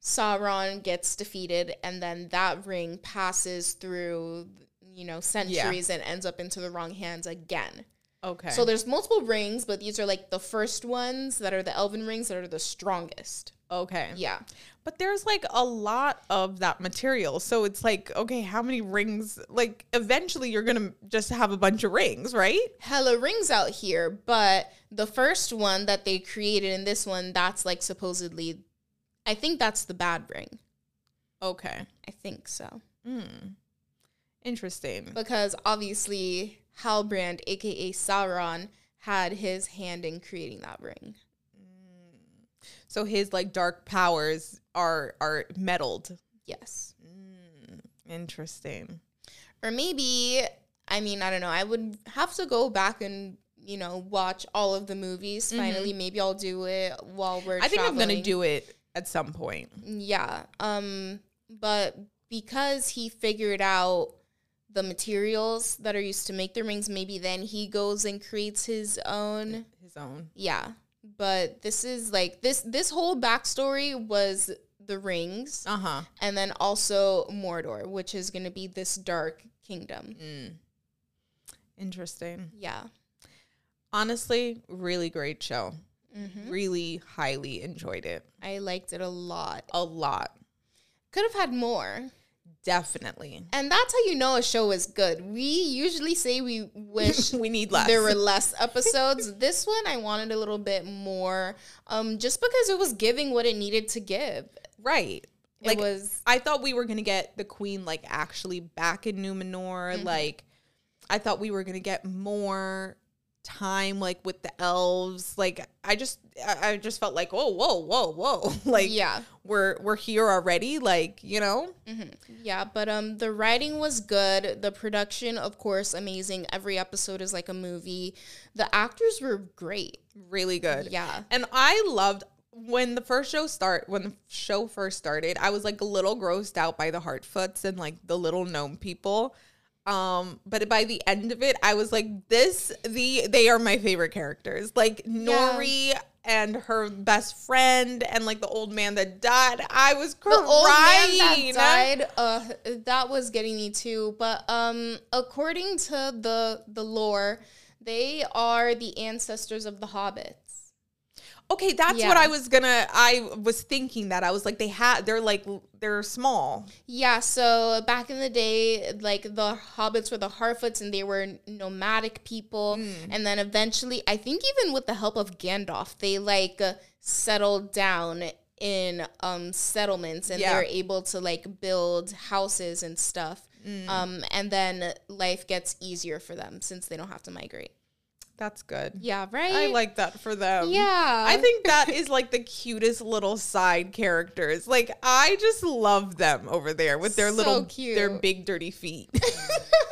Sauron gets defeated, and then that ring passes through, you know, centuries and ends up into the wrong hands again. Okay. So there's multiple rings, but these are like the first ones that are the elven rings that are the strongest. Okay. Yeah. But there's like a lot of that material. So it's like, okay, how many rings? Like eventually you're going to just have a bunch of rings, right? Hella rings out here, but the first one that they created in this one, that's like supposedly, I think that's the bad ring. Okay. I think so. Hmm. Interesting. Because obviously, Halbrand, aka Sauron, had his hand in creating that ring. So his like dark powers are are meddled. Yes. Interesting. Or maybe, I mean, I don't know. I would have to go back and, you know, watch all of the movies. Finally, maybe I'll do it while we're Mm-hmm. I think I'm gonna do it at some point. Yeah. Um, but because he figured out the materials that are used to make the rings, maybe then he goes and creates his own. His own. Yeah. But this is like this this whole backstory was the rings Uh huh. and then also Mordor, which is gonna be this dark kingdom. Mm. Interesting. Yeah. Honestly, really great show. Mm-hmm. Really highly enjoyed it. I liked it a lot. A lot. Could have had more. Definitely. And that's how you know a show is good. We usually say we wish we need less. there were less episodes. this one I wanted a little bit more, um, just because it was giving what it needed to give. right. It Like was I thought we were gonna get the queen like actually back in Numenor. Mm-hmm. Like I thought we were gonna get more time like with the elves. Like I just I just felt like, oh whoa, whoa, whoa. like yeah, we're we're here already. Like, you know? yeah. But um, the writing was good. The production, of course, amazing. Every episode is like a movie. The actors were great. Really good. Yeah. And I loved when the first show start when the show first started, I was like a little grossed out by the Harfoots and like the little gnome people. Um, but by the end of it, I was like, this the they are my favorite characters. Like Nori and her best friend and like the old man that died. I was The crying. old man that died, uh, that was getting me too. But um, according to the the lore, they are the ancestors of the hobbits. Okay, that's Yeah. what I was gonna I was thinking that. I was like, they had they're like they're small. Yeah, so back in the day, like the hobbits were the Harfoots and they were nomadic people. Mm. And then eventually, I think even with the help of Gandalf, they like settled down in um settlements and Yeah. they were able to like build houses and stuff. Mm. Um and then life gets easier for them since they don't have to migrate. That's good. Yeah, right? I like that for them. Yeah. I think that is like the cutest little side characters. Like I just love them over there with their So little cute. their big dirty feet.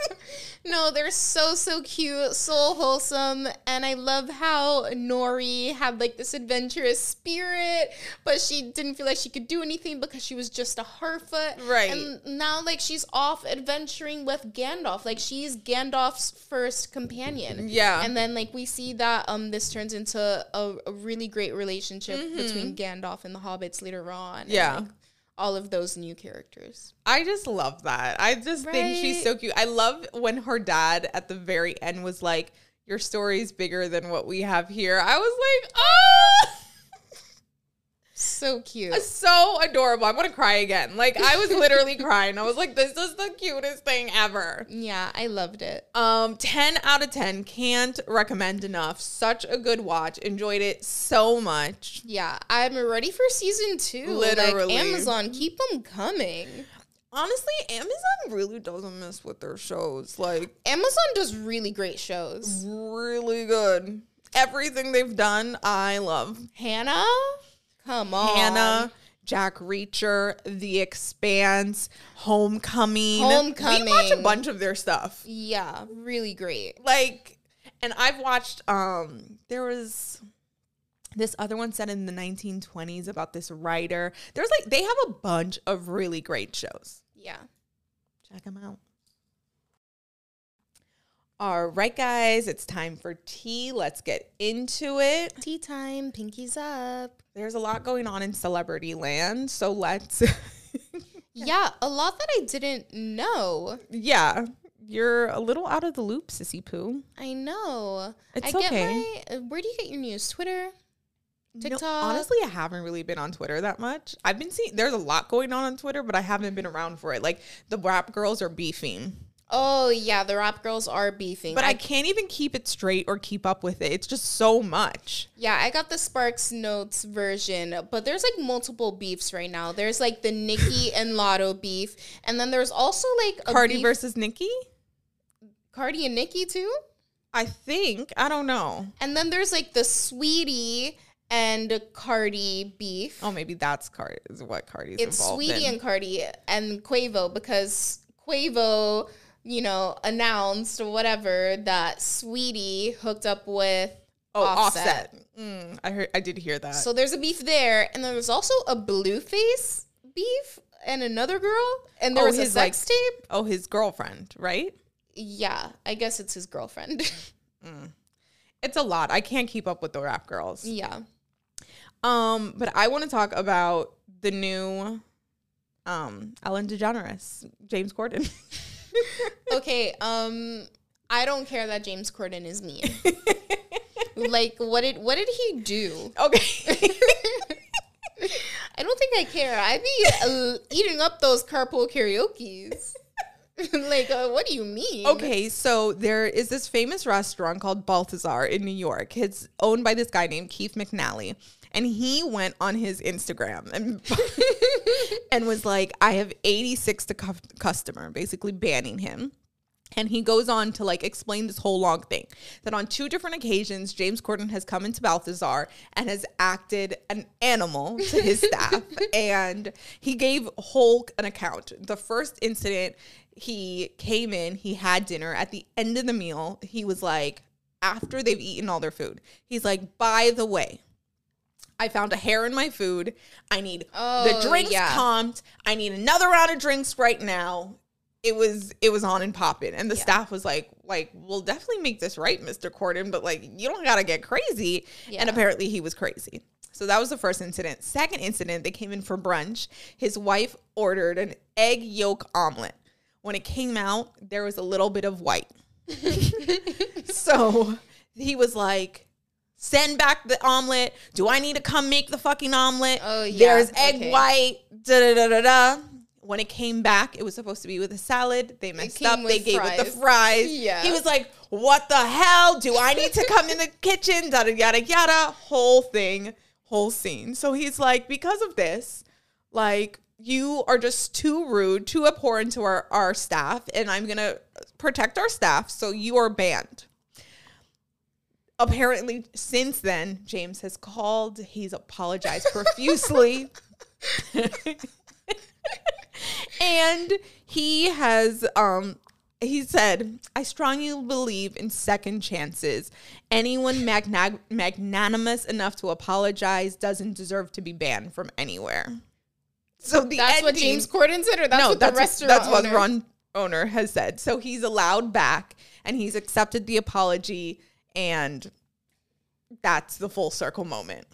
No, they're so so cute, so wholesome, and I love how Nori had like this adventurous spirit, but she didn't feel like she could do anything because she was just a Harfoot. Right. And now like she's off adventuring with Gandalf. Like she's Gandalf's first companion. Yeah. And then like we see that um this turns into a, a really great relationship between Gandalf and the hobbits later on. and, Mm-hmm. Yeah. like, all of those new characters. I just love that. I just think she's so cute. I love when her dad at the very end was like, Your story's bigger than what we have here. I was like, Oh So cute. so adorable. I'm gonna cry again. Like I was literally crying. I was like, this is the cutest thing ever. Yeah, I loved it. Um, 10 out of 10. Can't recommend enough. Such a good watch. Enjoyed it so much. Yeah, I'm ready for season two. Literally. like, Amazon, keep them coming. Honestly, Amazon really doesn't miss with their shows. Like, Amazon does really great shows. really good. Everything they've done, I love. Hanna, come on, Hanna, Jack Reacher, The Expanse, Homecoming. Homecoming. We watch a bunch of their stuff. Yeah, really great. like and i've watched um there was this other one set in the 1920s about this writer there's like they have a bunch of really great shows Yeah. check them out all right guys it's time for tea let's get into it Tea time, pinkies up. there's a lot going on in celebrity land so let's Yeah, a lot that I didn't know. yeah you're a little out of the loop sissy poo I know. It's I okay. Get my, where do you get your news? Twitter? No, TikTok? honestly, I haven't really been on Twitter that much. I've been seeing there's a lot going on on Twitter, but I haven't been around for it. Like the rap girls are beefing, Oh yeah, the rap girls are beefing. but I, can't even keep it straight or keep up with it. It's just so much. Yeah, I got the Sparks Notes version, but there's like multiple beefs right now. There's like the Nicki and Latto beef, and then there's also like a Cardi beef- versus Nicki. Cardi and Nicki too. I think I don't know. And then there's like the Saweetie and Cardi beef. Oh, maybe that's Cardi. Is what Cardi's it's Saweetie in. and Cardi and Quavo because Quavo, you know, announced or whatever that Saweetie hooked up with oh, Offset. Offset. Mm, I heard. I did hear that. So there's a beef there, and then there's also a Blueface beef and another girl, and there Oh, was a his, sex tape. oh, his girlfriend, right? Yeah, I guess it's his girlfriend. It's a lot. I can't keep up with the rap girls. yeah. Um, but I want to talk about the new um Ellen DeGeneres, James Corden. Okay. Um, I don't care that James Corden is mean. like, what did what did he do? okay. I don't think I care. I'd be uh, eating up those carpool karaoke's. like, uh, what do you mean? Okay, so there is this famous restaurant called Balthazar in New York. It's owned by this guy named Keith McNally. And he went on his Instagram and and was like, I have 86 to cu- customer, basically banning him. And he goes on to like explain this whole long thing that on two different occasions, James Corden has come into Balthazar and has acted an animal to his staff. and he gave Hulk an account. The first incident, he came in, he had dinner. At the end of the meal, he was like, after they've eaten all their food, he's like, by the way, I found a hair in my food. I need the Oh, drinks yeah. calmed. I need another round of drinks right now. It was it was on and popping, and the Yeah. staff was like, like we'll definitely make this right, Mr. Corden, but like you don't gotta get crazy. And apparently he was crazy. So that was the first incident. Second incident, they came in for brunch. His wife ordered an egg yolk omelet. When it came out, there was a little bit of white. so he was like, send back the omelet. Do I need to come make the fucking omelet? Oh, yeah. There's egg Okay. white. Da da da da da. When it came back, it was supposed to be with a salad. They messed up. They gave it the fries. fries. Yeah. He was like, "What the hell? Do I need to come in the kitchen?" Da da yada yada. Whole thing, whole scene. So he's like, because of this, like you are just too rude, too abhorrent to our our staff, and I'm gonna protect our staff. So you are banned apparently since then james has called he's apologized profusely and he has um he said i strongly believe in second chances anyone magna- magnanimous enough to apologize doesn't deserve to be banned from anywhere so the That's what James Corden said, or that's no, what that's the restaurant that's what? Ron owner has said. So he's allowed back, and he's accepted the apology, and that's the full circle moment.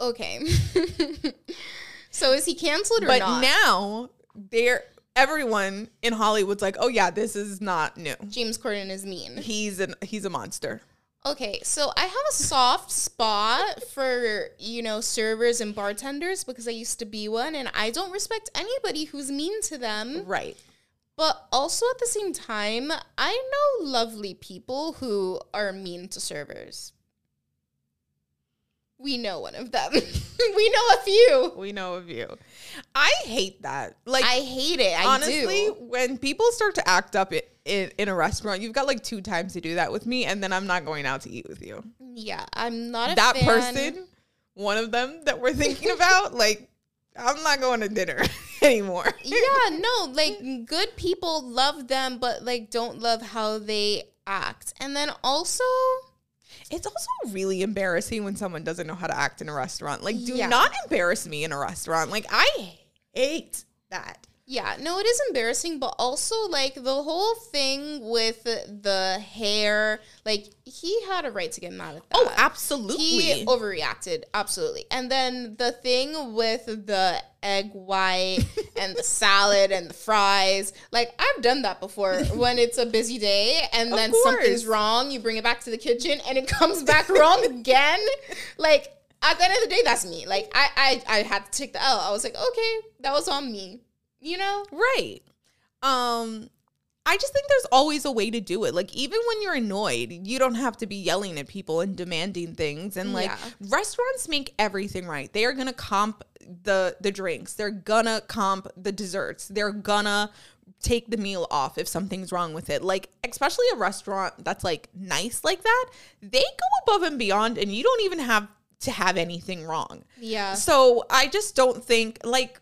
Okay. so is he canceled or But not? now there, everyone in Hollywood's like, oh yeah, this is not new. James Corden is mean. He's an he's a monster. Okay, so I have a soft spot for, you know, servers and bartenders because I used to be one and I don't respect anybody who's mean to them. Right. But also at the same time, I know lovely people who are mean to servers. We know one of them. we know a few. We know a few. I hate that. Like I hate it. I honestly, do. when people start to act up in, in, in a restaurant, you've got like two times to do that with me, and then I'm not going out to eat with you. Yeah, I'm not a that fan. person, one of them that we're thinking about, like, I'm not going to dinner anymore. yeah, no, like good people love them, but like don't love how they act. And then also, It's also really embarrassing when someone doesn't know how to act in a restaurant. Like, do Yeah. not embarrass me in a restaurant. Like, I hate that. Yeah, no, it is embarrassing, but also like the whole thing with the hair, like he had a right to get mad at oh, that. Oh, absolutely. He overreacted, absolutely. And then the thing with the egg white and the salad and the fries, like I've done that before when it's a busy day and then something's wrong, you bring it back to the kitchen and it comes back wrong again. Like at the end of the day, that's me. Like I, I, I had to take the L. I was like, okay, that was on me. You know? Right. Um I just think there's always a way to do it. Like even when you're annoyed, you don't have to be yelling at people and demanding things. And like Yeah. restaurants make everything right. They are gonna comp the the drinks. They're gonna comp the desserts. They're gonna take the meal off if something's wrong with it. Like especially a restaurant that's like nice like that, they go above and beyond and you don't even have to have anything wrong. Yeah. So I just don't think like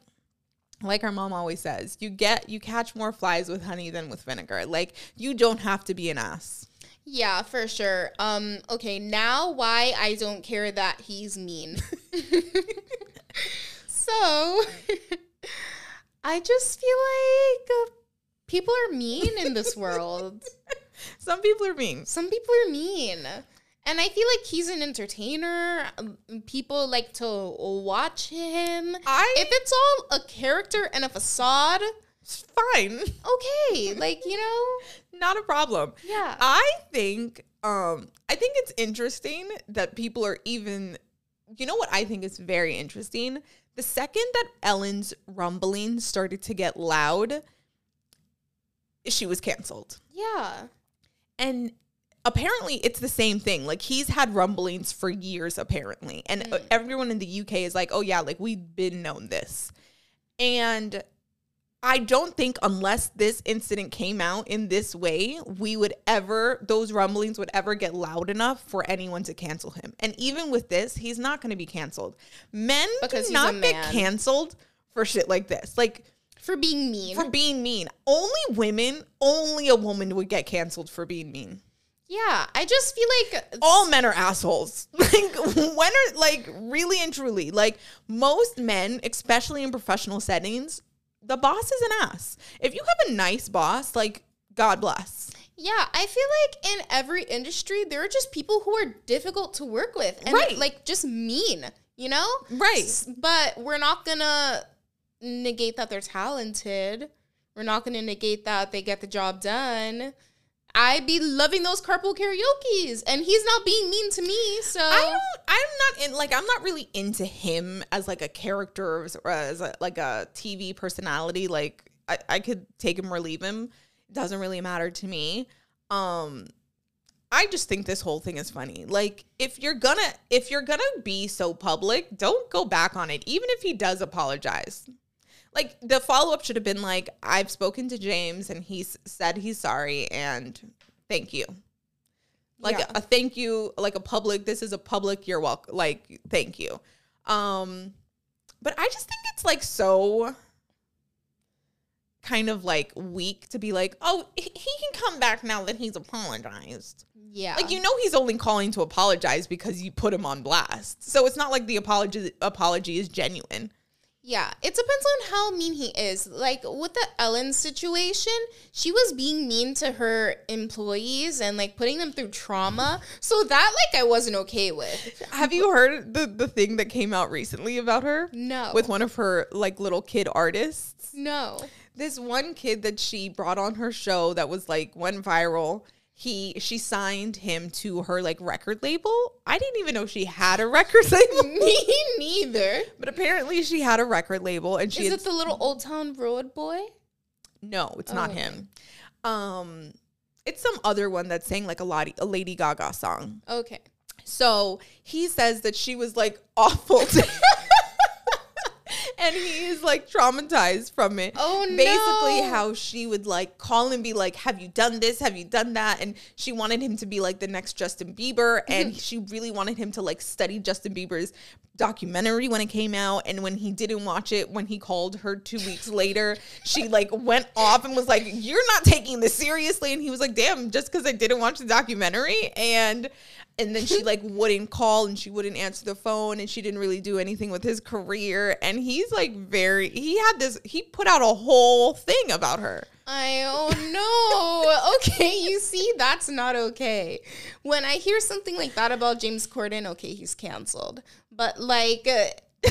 like our mom always says, you get you catch more flies with honey than with vinegar. Like you don't have to be an ass. Yeah, for sure. Um, okay, now why I don't care that he's mean. so I just feel like uh, people are mean in this world. Some people are mean. Some people are mean. And I feel like he's an entertainer. Um, People like to watch him. I If it's all a character and a facade, it's fine. okay. Like, you know, Not a problem. yeah. I think um I think it's interesting that people are even you know what I think is very interesting? The second that Ellen's rumbling started to get loud, she was canceled. yeah. And apparently it's the same thing. Like he's had rumblings for years apparently. And uh, everyone in the UK is like, "Oh yeah, like we've been known this." And I don't think unless this incident came out in this way, we would ever those rumblings would ever get loud enough for anyone to cancel him. And even with this, he's not going to be canceled. Men Because a cannot get canceled for shit like this. Like For being mean. for being mean. Only women, only a woman would get canceled for being mean. Yeah. I just feel like All men are assholes. Like when are like really and truly like most men, especially in professional settings, the boss is an ass. If you have a nice boss, like God bless. Yeah, I feel like in every industry there are just people who are difficult to work with and Right. like just mean, you know? Right. But we're not gonna negate that they're talented. We're not gonna negate that they get the job done. I be loving those carpool karaoke's, and he's not being mean to me. So I don't. I'm not in. Like, I'm not really into him as like a character or as a, like a TV personality. Like, I, I could take him or leave him. It doesn't really matter to me. Um, I just think this whole thing is funny. Like, if you're gonna if you're gonna be so public, don't go back on it. Even if he does apologize. Like the follow up should have been like, I've spoken to James and he's said he's sorry and thank you. Like Yeah. a, a thank you like a public this is a public you're welcome like thank you. Um but i just think it's like so kind of like weak to be like oh he he can come back now that he's apologized. Yeah, like you know he's only calling to apologize because you put him on blast. So it's not like the apology apology is genuine Yeah, it depends on how mean he is. Like with the Ellen situation, she was being mean to her employees and like putting them through trauma. So that like I wasn't okay with. have you heard the the thing that came out recently about her No. with one of her like little kid artists no. this one kid that she brought on her show that was like went viral he she signed him to her like record label i didn't even know she had a record label Me neither. but apparently she had a record label and she Is had, it the little Old Town Road boy? no it's not okay. him um it's some other one that's saying like a lady a lady gaga song Okay. so he says that she was like awful to and he is like traumatized from it. Oh, no. Basically, how she would like call and be like, "Have you done this? Have you done that?" And she wanted him to be like the next Justin Bieber, and she really wanted him to like study Justin Bieber's documentary when it came out. And when he didn't watch it, when he called her two weeks later, she like went off and was like, "You're not taking this seriously." And he was like, "Damn, just because I didn't watch the documentary." And and then she like wouldn't call and she wouldn't answer the phone and she didn't really do anything with his career and he's like very he had this he put out a whole thing about her I oh no. Okay, you see, that's not okay. When I hear something like that about James Corden, okay, he's canceled. But like, uh,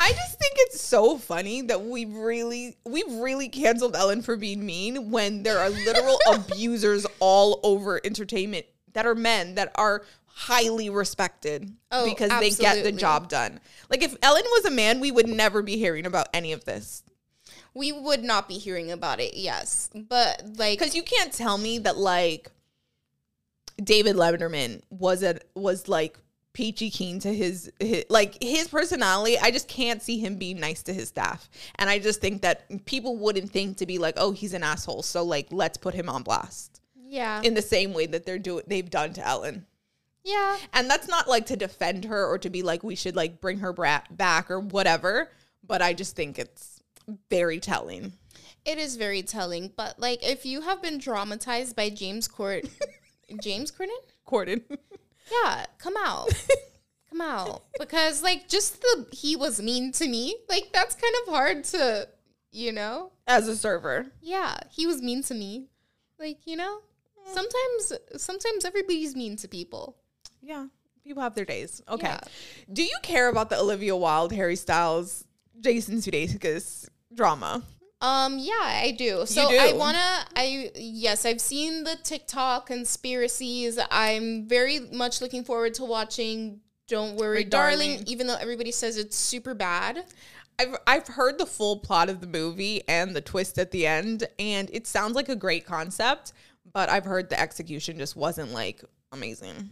i just think it's so funny that we've really we've really canceled ellen for being mean when there are literal abusers all over entertainment that are men that are highly respected Oh, because they get the job done like if ellen was a man we would never be hearing about any of this we would not be hearing about it. Yes, but like, because you can't tell me that like David Letterman was a was like peachy keen to his, his like his personality. I just can't see him being nice to his staff, and I just think that people wouldn't think to be like, oh, he's an asshole, so like let's put him on blast yeah, in the same way that they're doing they've done to Ellen. Yeah. And that's not like to defend her or to be like we should like bring her bra- back or whatever, but I just think it's very telling. It is very telling, but like if you have been traumatized by James Court James Corden? Corden. Yeah, come out. come out. Because like just the he was mean to me, like that's kind of hard to, you know? As a server. Yeah, he was mean to me. Like, you know? Sometimes sometimes everybody's mean to people. Yeah. People have their days. Okay. Yeah. Do you care about the Olivia Wilde, Harry Styles, Jason Sudeikis drama? Um, yeah, I do. So do? I wanna I yes, I've seen the TikTok conspiracies. I'm very much looking forward to watching Don't Worry, Darling, Darling. even though everybody says it's super bad. I've I've heard the full plot of the movie and the twist at the end, and it sounds like a great concept, but I've heard the execution just wasn't like amazing.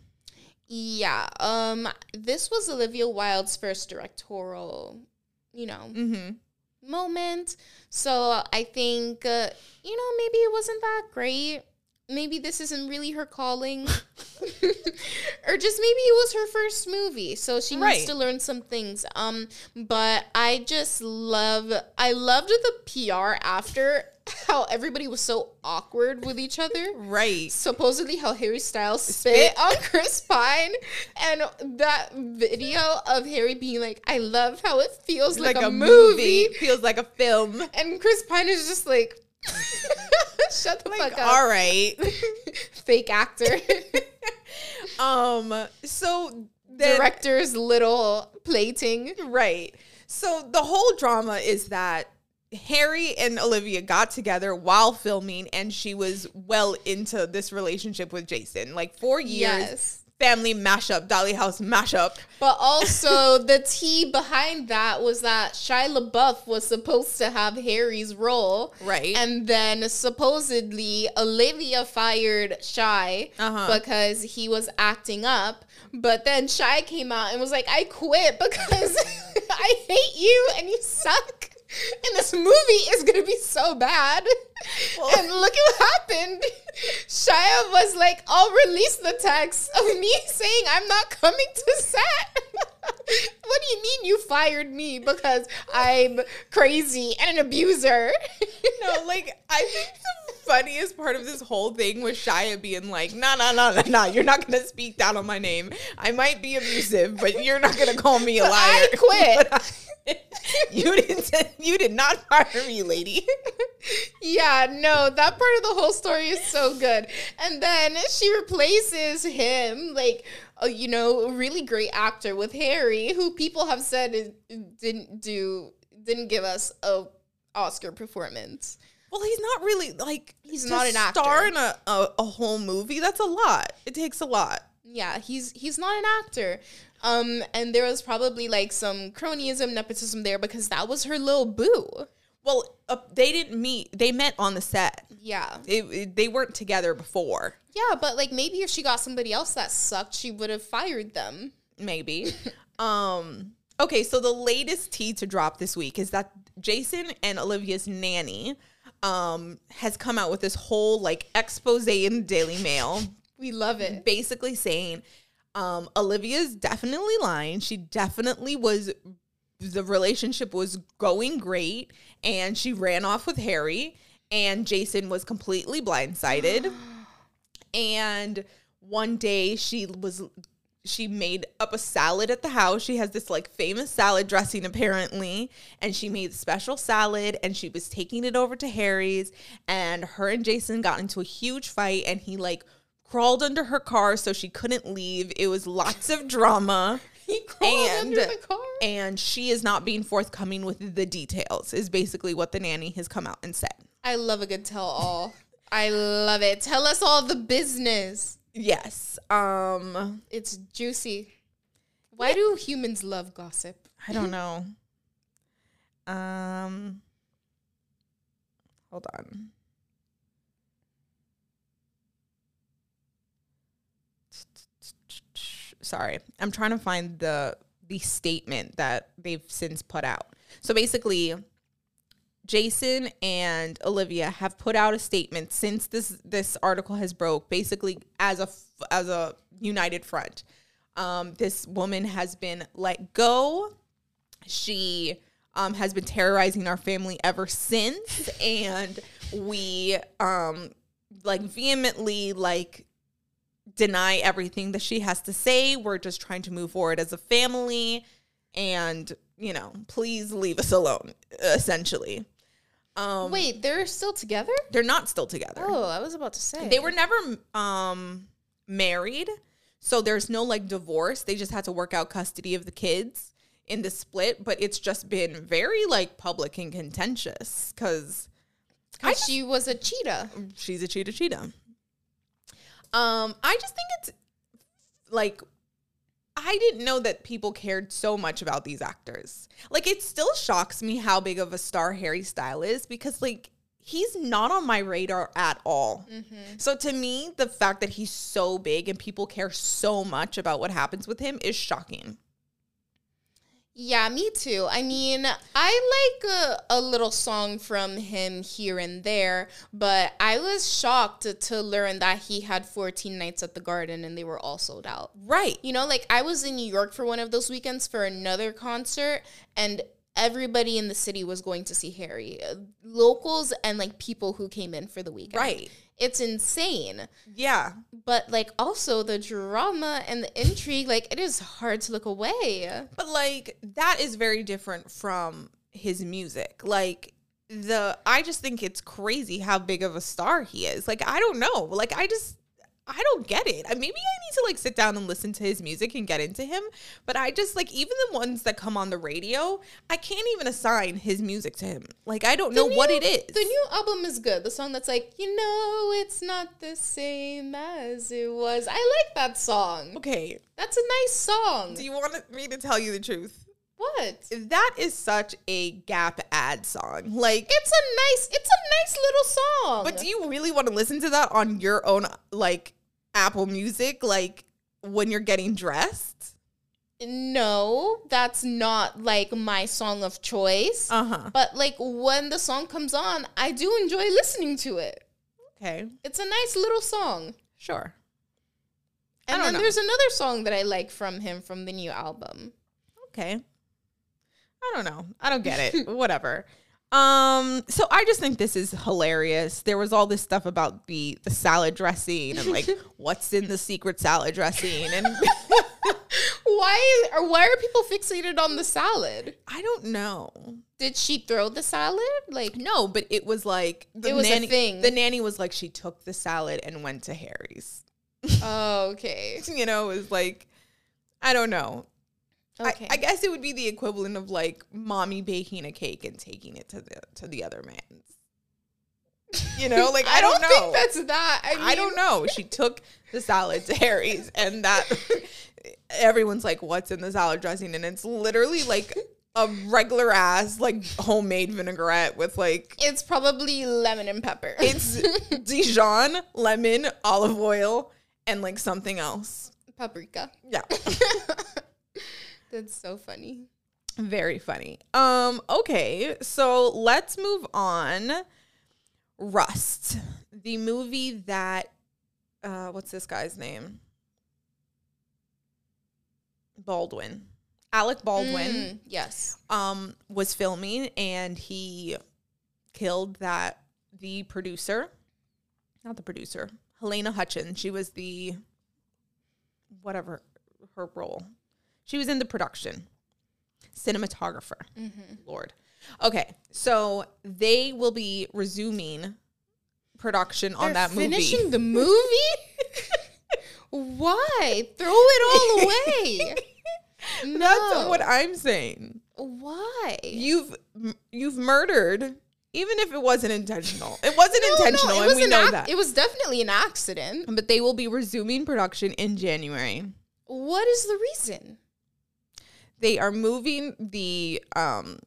Yeah. Um this was Olivia Wilde's first directorial, you know, Mm-hmm. moment. So I think uh, you know, maybe it wasn't that great. Maybe this isn't really her calling. or just maybe it was her first movie. So she Right. needs to learn some things. Um but I just love I loved the PR after how everybody was so awkward with each other Right. supposedly how Harry Styles spit, Spit? on Chris Pine, and that video of Harry being like, "I love how it feels like, a, movie. feels like a film. and Chris Pine is just like, "Shut the Like, fuck up, all right. fake actor." um. So then, Director's little plating. Right. So the whole drama is that Harry and Olivia got together while filming, and she was well into this relationship with Jason, like four years. Yes. Family mashup, Dolly House mashup. But also the tea behind that was that Shia LaBeouf was supposed to have Harry's role. Right. And then supposedly Olivia fired Shia Uh-huh. because he was acting up. But then Shia came out and was like, I quit because I hate you and you suck. And this movie is gonna be so bad. and look at what happened. Shia was like, I'll release the text of me saying I'm not coming to set. what do you mean you fired me because I'm crazy and an abuser? no, like I think the funniest part of this whole thing was Shia being like, "No, no, no, no, no, you're not gonna speak down on my name. I might be abusive, but you're not gonna call me a liar." I quit. I- you didn't. You did not fire me, lady. yeah, no, that part of the whole story is so good. And then she replaces him, like, uh, you know, a really great actor with Harry, who people have said didn't do, didn't give us a Oscar performance. Well, he's not really like He's not an actor. Star in a, a a whole movie. That's a lot. It takes a lot. Yeah, he's he's not an actor. Um, and there was probably like some cronyism, nepotism there because that was her little boo. Well, uh, they didn't meet. They met on the set. Yeah. It, it- they weren't together before. Yeah, but like maybe if she got somebody else that sucked, she would have fired them. maybe. um okay, so the latest tea to drop this week is that Jason and Olivia's nanny um has come out with this whole like expose in the Daily Mail We love it. basically saying um Olivia's definitely lying. She definitely was the relationship was going great and she ran off with Harry and Jason was completely blindsided. and one day she was she made up a salad at the house. She has this like famous salad dressing apparently, and she made special salad and she was taking it over to Harry's and her and Jason got into a huge fight and he like crawled under her car so she couldn't leave. It was lots of drama. He crawled And- under the car. And she is not being forthcoming with the details, is basically what the nanny has come out and said. I love a good tell all. I love it. Tell us all the business. Yes. Um, It's juicy. Why do humans love gossip? I don't know. Um, hold on. Sorry, I'm trying to find the the statement that they've since put out. So basically, Jason and Olivia have put out a statement since this this article has broke, basically as a as a united front. Um, this woman has been let go. She um, has been terrorizing our family ever since, and we um, like vehemently like deny everything that she has to say. We're just trying to move forward as a family, and you know, please leave us alone. Essentially, um, Wait, they're still together? they're not still together. Oh, I was about to say. They were never um married, so there's no like divorce. They just had to work out custody of the kids in the split, but it's just been very like public and contentious because she was a cheetah. she's a cheetah cheetah. Um, I just think it's like I didn't know that people cared so much about these actors. Like it still shocks me how big of a star Harry Style is because like he's not on my radar at all. Mm-hmm. So to me, the fact that he's so big and people care so much about what happens with him is shocking. Yeah, me too. I mean, I like a, a little song from him here and there, but I was shocked to, to learn that he had 14 nights at the garden and they were all sold out. Right. You know, like I was in New York for one of those weekends for another concert, and everybody in the city was going to see Harry, Uh, locals and like people who came in for the weekend. Right. It's insane. Yeah. But like also the drama and the intrigue, like it is hard to look away. But like that is very different from his music. Like the I just think it's crazy how big of a star he is. Like I don't know. Like I just I don't get it. Maybe I need to like sit down and listen to his music and get into him. But I just like even the ones that come on the radio, I can't even assign his music to him. Like I don't know The what it is. The new album is good. The song that's like, you know, it's not the same as it was. I like that song. okay. That's a nice song. Do you want me to tell you the truth? what? That is such a Gap ad song. Like It's a nice. It's a nice little song. But do you really want to listen to that on your own like Apple Music like when you're getting dressed? no, that's not like my song of choice. Uh-huh. But like when the song comes on, I do enjoy listening to it. Okay. It's a nice little song. Sure. And then know. there's another song that I like from him from the new album. Okay. I don't know. I don't get it. Whatever. Um so I just think this is hilarious. There was all this stuff about the the salad dressing and like what's in the secret salad dressing and Why or why are people fixated on the salad? I don't know. Did she throw the salad? Like No, but it was like the It was a nanny thing. the nanny was like she took the salad and went to Harry's. oh, okay. You know, it was like I don't know. Okay. I, I guess it would be the equivalent of like mommy baking a cake and taking it to the to the other man's. You know, like I, don't, know. think that's that. I, I don't know. She took the salad to Harry's, and that everyone's like, "What's in the salad dressing?" And it's literally like a regular ass like homemade vinaigrette with like It's probably lemon and pepper. it's Dijon, lemon, olive oil, and like something else. paprika. Yeah. That's so funny. Very funny. Um, okay, so let's move on. Rust, the movie that uh what's this guy's name? Baldwin. Alec Baldwin Mm, yes. um was filming and he killed that the producer. Not the producer. Halyna Hutchins. She was the whatever her role. She was in the production. Cinematographer. Mm-hmm. Lord. Okay, so they will be resuming production on They're that movie. Finishing the movie? Why? Throw it all away. no. That's what I'm saying. Why? You've you've murdered, even if it wasn't intentional. It wasn't No, no, intentional, it and was we an know ac- that. It was definitely an accident. but they will be resuming production in January. What is the reason? They are moving the um,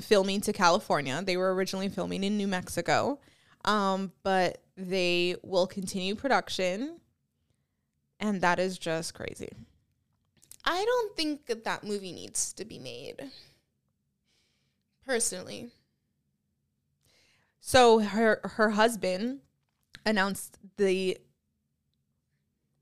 filming to California. They were originally filming in New Mexico, um, but they will continue production, and that is just crazy. I don't think that that movie needs to be made. Personally. So her her husband announced the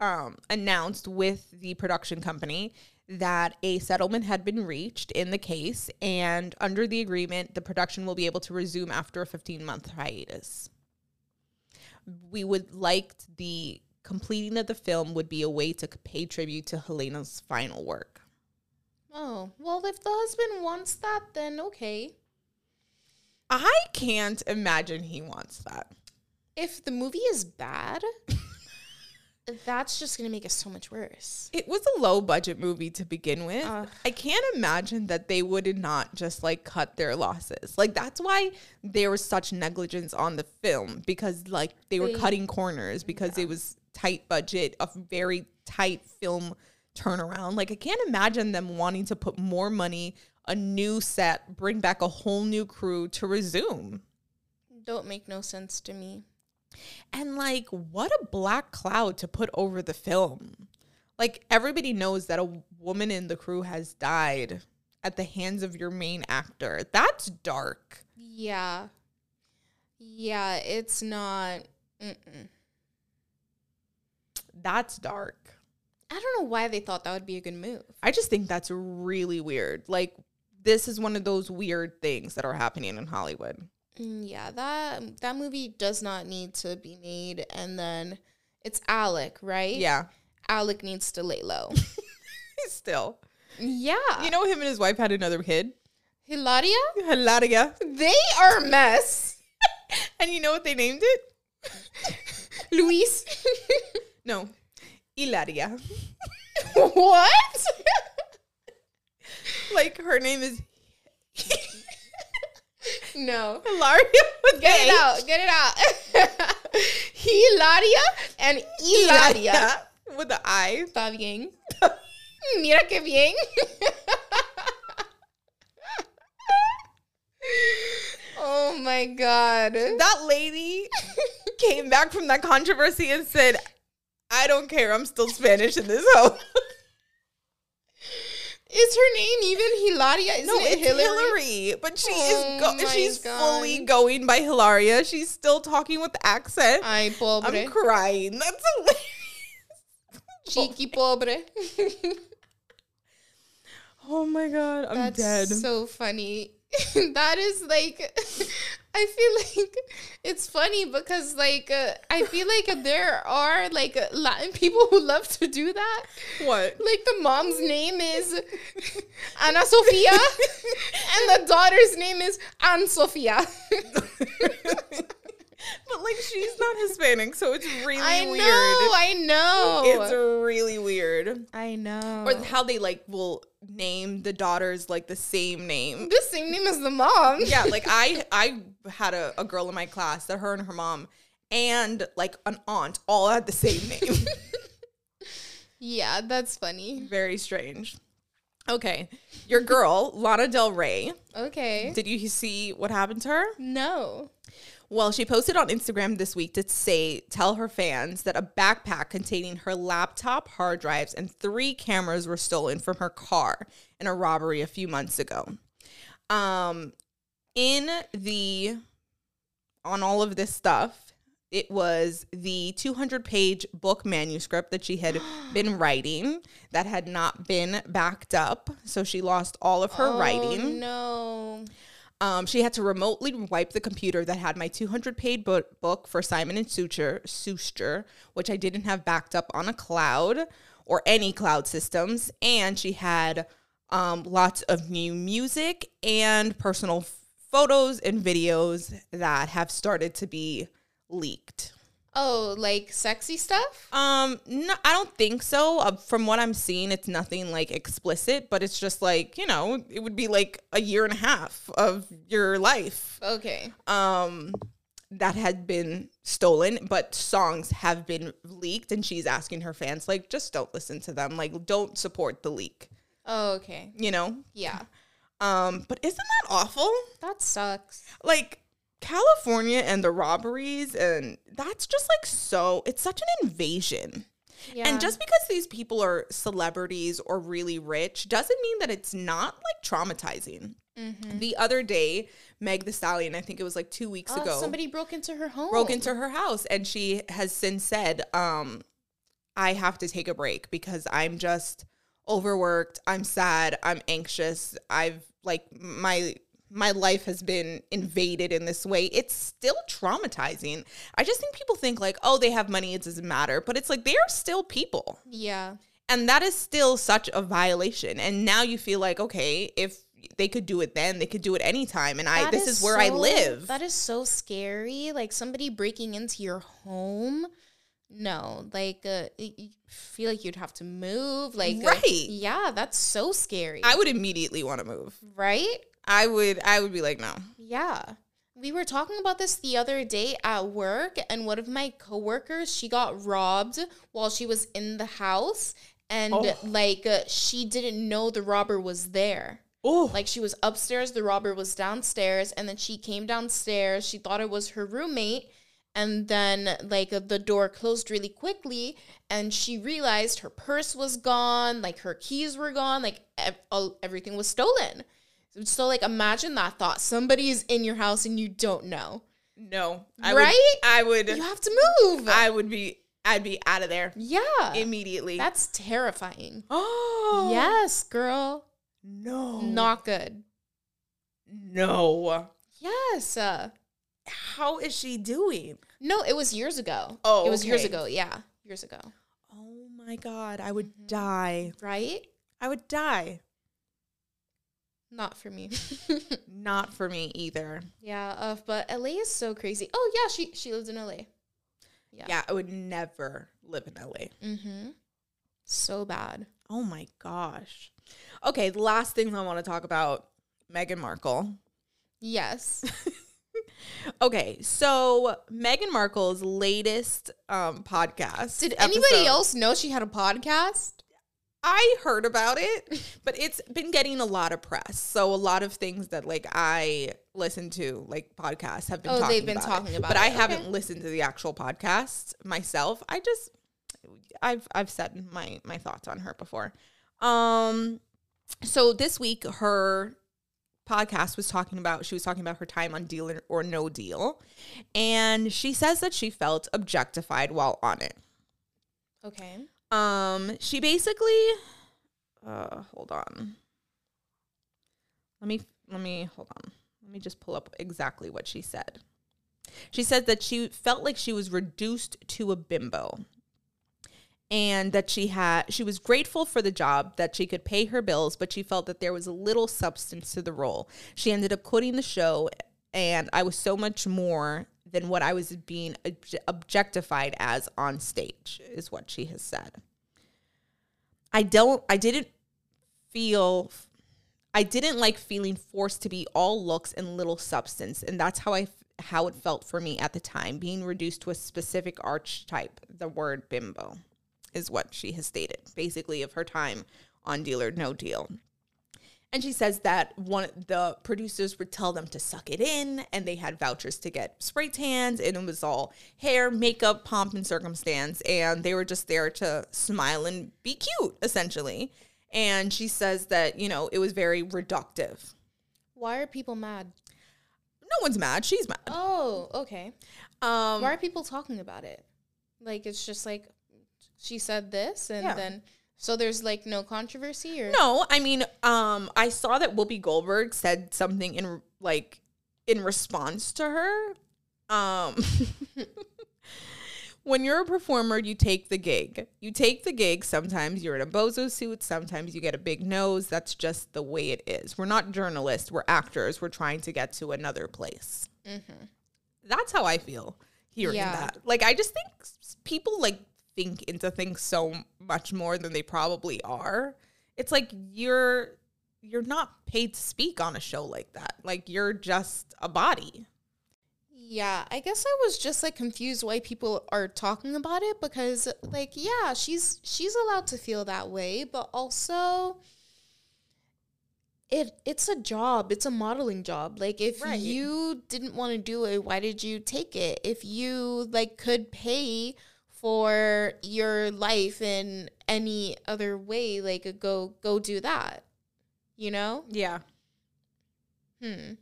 um announced with the production company that a settlement had been reached in the case and under the agreement the production will be able to resume after a 15 month hiatus. We would like the completing of the film would be a way to pay tribute to Halyna's final work. Oh, well, if the husband wants that, then okay. I can't imagine he wants that. If the movie is bad, that's just going to make it so much worse. It was a low budget movie to begin with. I can't imagine that they would not just like cut their losses. Like that's why there was such negligence on the film because like they were They- cutting corners because it was tight budget, a very tight film turnaround. Like I can't imagine them wanting to put more money, a new set, bring back a whole new crew to resume. Don't make no sense to me. And like, what a black cloud to put over the film. Like, everybody knows that a woman in the crew has died at the hands of your main actor. That's dark. Yeah. Yeah, it's not. Mm-mm. That's dark. I don't know why they thought that would be a good move. I just think that's really weird. Like, this is one of those weird things that are happening in Hollywood. Mm, Yeah, that that movie does not need to be made. And then it's Alec, right? Yeah. Alec needs to lay low. Still. yeah. You know, him and his wife had another kid. Hilaria? Hilaria. They are a mess. And you know what they named it? Luis. No. Hilaria. what? like, her name is no. Hilaria with Get it out. Get it out. Hilaria and Hilaria. with the I. Está bien. Mira qué bien. oh my god. That lady came back from that controversy and said, "I don't care. I'm still Spanish in this hoe." Is her name even Hilaria? Isn't no, it it's Hillary? Hillary, but she Oh is go- she's God. fully going by Hilaria. She's still talking with the accent. Ay, pobre. I'm crying. That's hilarious. Cheeky pobre. Oh my god, I'm That's dead. so funny. that is like, I feel like it's funny because like uh, I feel like there are like Latin people who love to do that. what? Like the mom's name is Ana Sofia, and the daughter's name is Ann Sofia. But like she's not Hispanic, so it's really I weird. know, I know, It's really weird. I know. Or how they like will name the daughters like the same name. the same name as the mom. Yeah, like I I had a, a girl in my class that her and her mom and like an aunt all had the same name. yeah, that's funny. Very strange. Okay. Your girl, Lana Del Rey. Okay. Did you see what happened to her? No. Well, she posted on Instagram this week to say, tell her fans that a backpack containing her laptop, hard drives, and three cameras were stolen from her car in a robbery a few months ago. Um, in the, on all of this stuff, it was the 200 page book manuscript that she had been writing that had not been backed up. So she lost all of her writing. Oh, No. Um, she had to remotely wipe the computer that had my 200 page bo- book for Simon and Suture, Suster, which I didn't have backed up on a cloud or any cloud systems. And she had um, lots of new music and personal photos and videos that have started to be leaked. Oh, like sexy stuff? Um, no, I don't think so. Uh, from what I'm seeing, it's nothing like explicit, but it's just like you know, it would be like a year and a half of your life Okay. um that had been stolen but songs have been leaked and she's asking her fans like just don't listen to them like don't support the leak Oh, okay. you know Yeah. um but isn't that awful That sucks. like california and the robberies and that's just like so it's such an invasion Yeah. and just because these people are celebrities or really rich doesn't mean that it's not like traumatizing The other day, Meg the Stallion, I think it was like two weeks Oh, ago, somebody broke into her home. broke into her house and she has since said, um, I have to take a break because I'm just overworked. I'm sad. I'm anxious. I've like my my life has been invaded in this way. It's still traumatizing. I just think people think like, oh, they have money, it doesn't matter. But it's like they are still people. Yeah. And that is still such a violation. And now you feel like, okay, if they could do it then, they could do it anytime. And I this is, where I live. That is so scary. Like somebody breaking into your home. No, like uh, y- y- feel like you'd have to move. Like, uh, Right. yeah, that's so scary. I would immediately want to move. right? I would I would be like, no. Yeah. We were talking about this the other day at work, and one of my coworkers, she got robbed while she was in the house, and Oh. like uh, she didn't know the robber was there. Oh, Like she was upstairs, the robber was downstairs, and then she came downstairs. She thought it was her roommate, and then like the door closed really quickly, and she realized her purse was gone, like her keys were gone, like ev- all, everything was stolen. So like imagine that thought: Somebody is in your house and you don't know. no. I Right? Would, I would You have to move. I would be I'd be out of there yeah, immediately. that's terrifying. oh Yes, girl, No. not good. No. Yes. Uh, How is she doing? No, it was years ago. Oh, it was years ago. Yeah, years ago. Oh my god, I would die. Right? I would die. Not for me. Not for me either. yeah, uh, but LA is so crazy. Oh yeah, she she lives in LA. Yeah. Yeah, I would never live in LA. Mm-hmm. So bad. Oh my gosh. Okay, the last thing I want to talk about Meghan Markle. Yes. Okay, so Meghan Markle's latest um podcast. Did anybody else know she had a podcast? I heard about it, but it's been getting a lot of press. So a lot of things that like I listen to, like podcasts, have been Oh, talking they've been about talking it. about But it. I Okay. haven't listened to the actual podcast myself. I just I've I've said my my thoughts on her before. Um so this week her podcast was talking about she was talking about her time on deal or no deal and she says that she felt objectified while on it Okay. Um, she basically uh hold on. Let me let me hold on. Let me just pull up exactly what she said. She said that she felt like she was reduced to a bimbo. And that she had she was grateful for the job that she could pay her bills, but she felt that there was little substance to the role. She ended up quitting the show and I was so much more than what I was being objectified as on stage, is what she has said. I don't, I didn't feel, I didn't like feeling forced to be all looks and little substance. And that's how I, how it felt for me at the time, being reduced to a specific archetype, the word bimbo is what she has stated, basically, of her time on Deal or No Deal. And she says that one the producers would tell them to suck it in, and they had vouchers to get spray tans, and it was all hair, makeup, pomp, and circumstance, and they were just there to smile and be cute, essentially. And she says that you know it was very reductive. Why are people mad? No one's mad; she's mad. Oh, okay. Um, Why are people talking about it? Like it's just like she said this and Yeah. then so there's like no controversy or No, I mean, um, I saw that Whoopi Goldberg said something in like in response to her. Um, when you're a performer, you take the gig. You take the gig. Sometimes you're in a bozo suit. Sometimes you get a big nose. That's just the way it is. We're not journalists. We're actors. We're trying to get to another place. That's how I feel hearing Yeah. that. Like, I just think people like think into things so much more than they probably are. It's like you're you're not paid to speak on a show like that. Like you're just a body. Yeah, I guess I was just like confused why people are talking about it because like yeah, she's she's allowed to feel that way, but also it it's a job. It's a modeling job. Like if Right. you didn't want to do it, why did you take it? If you like could pay for your life in any other way, like go go do that. You know? Yeah. Hmm.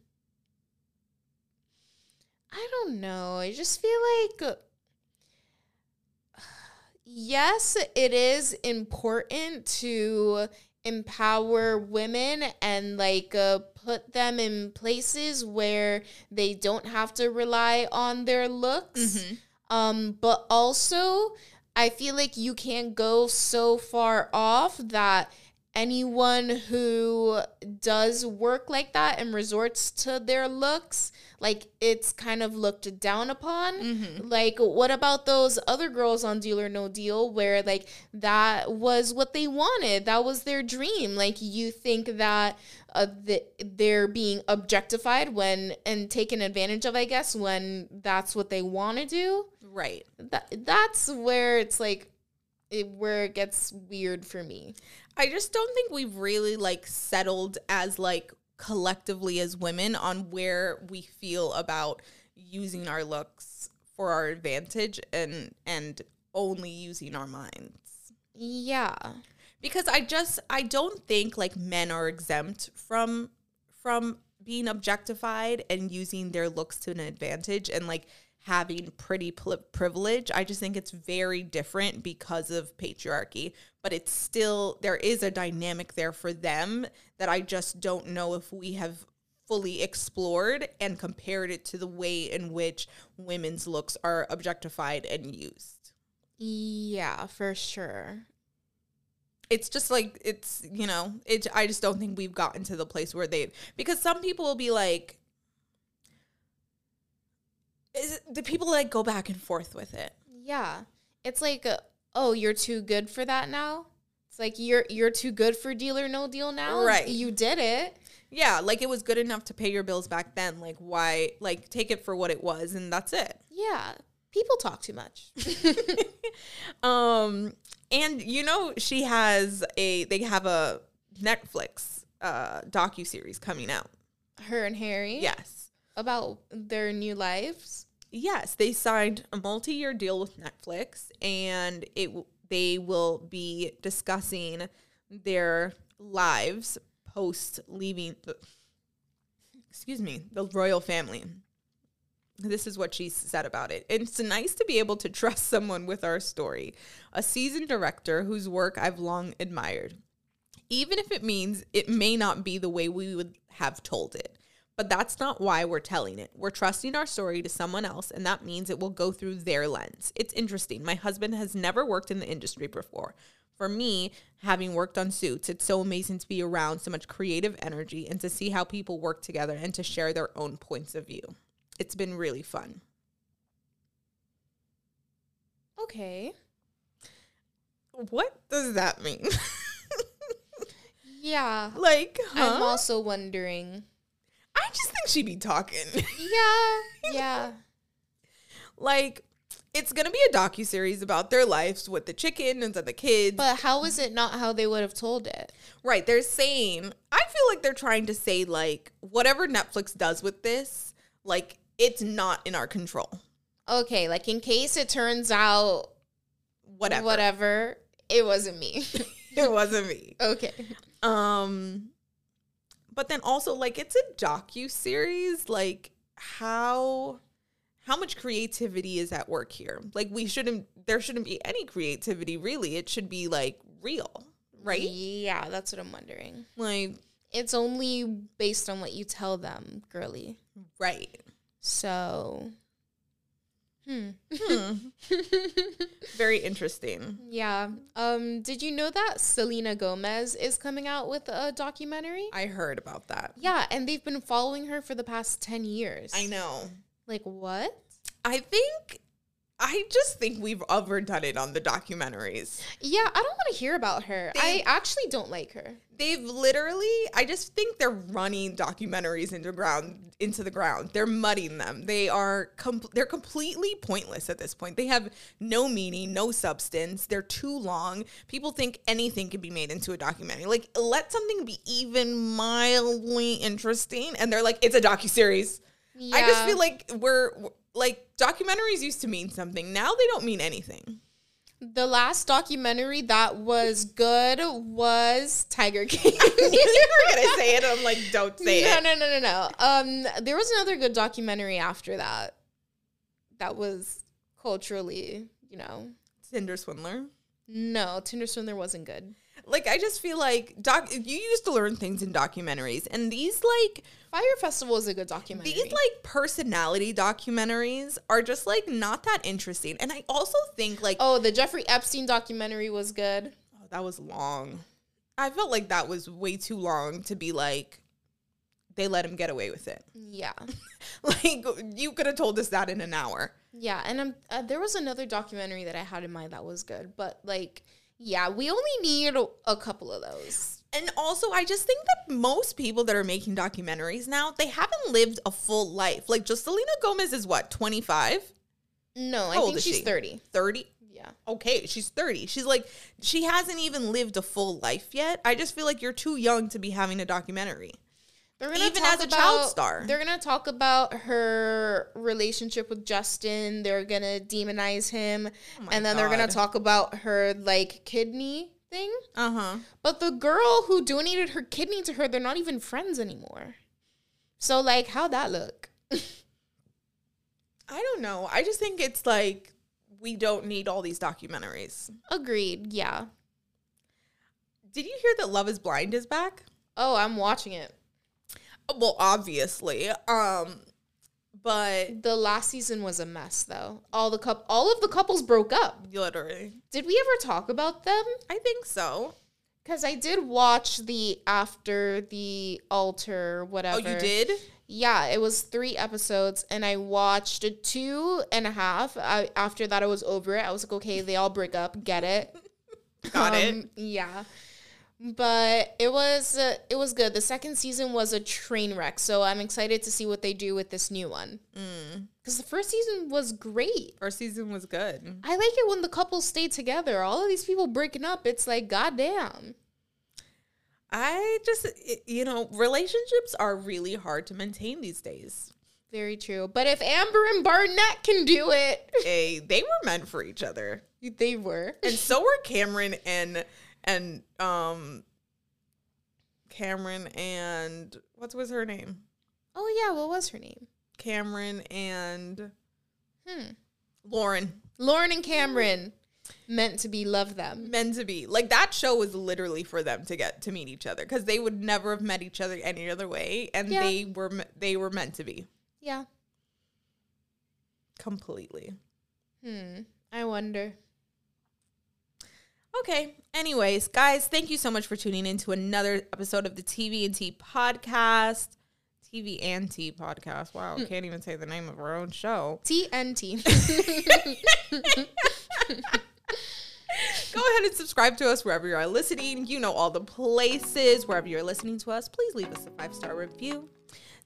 I don't know. I just feel like uh, yes, it is important to empower women and like uh, put them in places where they don't have to rely on their looks. Um, but also, I feel like you can't go so far off that anyone who does work like that and resorts to their looks like it's kind of looked down upon. Like what about those other girls on deal or no deal where like that was what they wanted? That was their dream. Like you think that uh, the, they're being objectified when and taken advantage of i guess when that's what they want to do? Right. that, that's where it's like it, where it gets weird for me I just don't think we've really like settled as like collectively as women on where we feel about using our looks for our advantage and and only using our minds. yeah Because I just I don't think like men are exempt from from being objectified and using their looks to an advantage and like having pretty privilege. I just think it's very different because of patriarchy, but it's still there is a dynamic there for them that I just don't know if we have fully explored and compared it to the way in which women's looks are objectified and used. yeah for sure it's just like it's you know it i just don't think we've gotten to the place where they because some people will be like is the people like go back and forth with it. Yeah. It's like uh, oh you're too good for that now? It's like you're you're too good for deal or no deal now? Right. you did it. Yeah like it was good enough to pay your bills back then. Like why like take it for what it was and that's it. Yeah. People talk too much. Um and you know she has a they have a netflix uh docu-series coming out. Her and harry? Yes. About their new lives Yes, they signed a multi-year deal with Netflix, and it they will be discussing their lives post leaving. The, excuse me, the royal family. This is what she said about it. It's nice to be able to trust someone with our story, a seasoned director whose work I've long admired, even if it means it may not be the way we would have told it. But that's not why we're telling it. We're trusting our story to someone else, and that means it will go through their lens. It's interesting. My husband has never worked in the industry before. For me, having worked on suits, it's so amazing to be around so much creative energy and to see how people work together and to share their own points of view. It's been really fun. okay What does that mean? yeah like, huh? i'm also wondering I just think she'd be talking. yeah yeah like, it's gonna be a docu series about their lives with the chickens and the kids. but how is it not how they would have told it right, they're saying. I feel like they're trying to say like whatever Netflix does with this, like it's not in our control. okay like in case it turns out Whatever. whatever it wasn't me it wasn't me. okay Um, but then also like it's a docu series. Like how how much creativity is at work here? Like we shouldn't. There shouldn't be any creativity really. It should be like real, right? yeah that's what i'm wondering Like it's only based on what you tell them girly right. so hmm Very interesting. yeah um did you know that selena gomez is coming out with a documentary I heard about that. yeah and they've been following her for the past 10 years I know. like what I think. I just think we've overdone it on the documentaries. yeah i don't want to hear about her They- i actually don't like her They've literally, I just think they're running documentaries into ground into the ground. They're mudding them. They are com- they're completely pointless at this point. They have no meaning, no substance. They're too long. People think anything can be made into a documentary. Like let something be even mildly interesting, and they're like, it's a docu series. I just feel like we're like documentaries used to mean something. Now they don't mean anything. The last documentary that was good was Tiger King. you were gonna say it. I'm like, don't say no, it. no, no, no, no. No. Um, there was another good documentary after that. That was culturally, you know. Tinder swindler. No, Tinder Swindler wasn't good. Like I just feel like doc. You used to learn things in documentaries, and these like Fyre Festival is a good documentary. these like personality documentaries are just like not that interesting. And I also think like oh, the Jeffrey Epstein documentary was good. Oh, that was long. I felt like that was way too long to be like they let him get away with it. Yeah, Like you could have told us that in an hour. yeah, and um, uh, there was another documentary that I had in mind that was good, but like, yeah, we only need a, couple of those. And also, I just think that most people that are making documentaries now, they haven't lived a full life. Like, just Selena Gomez is what, 25? No, I How old think she's she? thirty. 30? Yeah, Okay, she's 30. She's like, she hasn't even lived a full life yet. I just feel like you're too young to be having a documentary. They're Even talk as a child about- star. They're gonna talk about her relationship with Justin. They're gonna demonize him, Oh and then they're gonna talk about her like kidney thing. Uh huh. But the girl who donated her kidney to her, they're not even friends anymore. So like, how'd that look? I don't know. I just think it's like we don't need all these documentaries. Agreed. Yeah. Did you hear that Love is Blind is back? Oh, I'm watching it. Well, obviously. Um but The last season was a mess, though. All the coup- all of the couples broke up. literally, Did we ever talk about them? I think so. Because I did watch the after the altar, whatever. Oh, you did? Yeah, it was three episodes, and I watched two and a half. I, after that, I was over it. I was like, okay, they all break up, get it. Got it. Um, Yeah, but it was uh, it was good. The second season was a train wreck, so I'm excited to see what they do with this new one. Mm. Because the first season was great. First season was good. I like it when the couples stay together. All of these people breaking up, it's like goddamn. I just, you know, relationships are really hard to maintain these days. Very true. But if Amber and Barnett can do it, Hey, they were meant for each other, they were. and so were Cameron and and um Cameron and what was her name? Oh yeah, what was her name? Cameron and Hmm. Lauren. Lauren and Cameron meant to be love them. meant to be like that show was literally for them to get to meet each other because they would never have met each other any other way and Yeah. they were they were meant to be Yeah. completely Hmm. I wonder. Okay. Anyways guys thank you so much for tuning in to another episode of the tv and tea podcast. Tv and tea podcast. Wow hmm. can't even say the name of our own show. TNT. go ahead and subscribe to us wherever you are listening. You know all the places. Wherever you're listening to us please leave us a five star review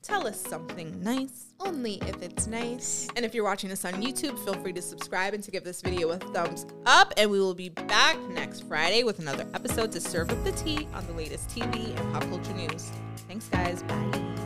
tell us something nice Only if it's nice. And if you're watching us on YouTube, feel free to subscribe and to give this video a thumbs up. And we will be back next Friday with another episode to serve up the tea on the latest TV and pop culture news. Thanks, guys. Bye.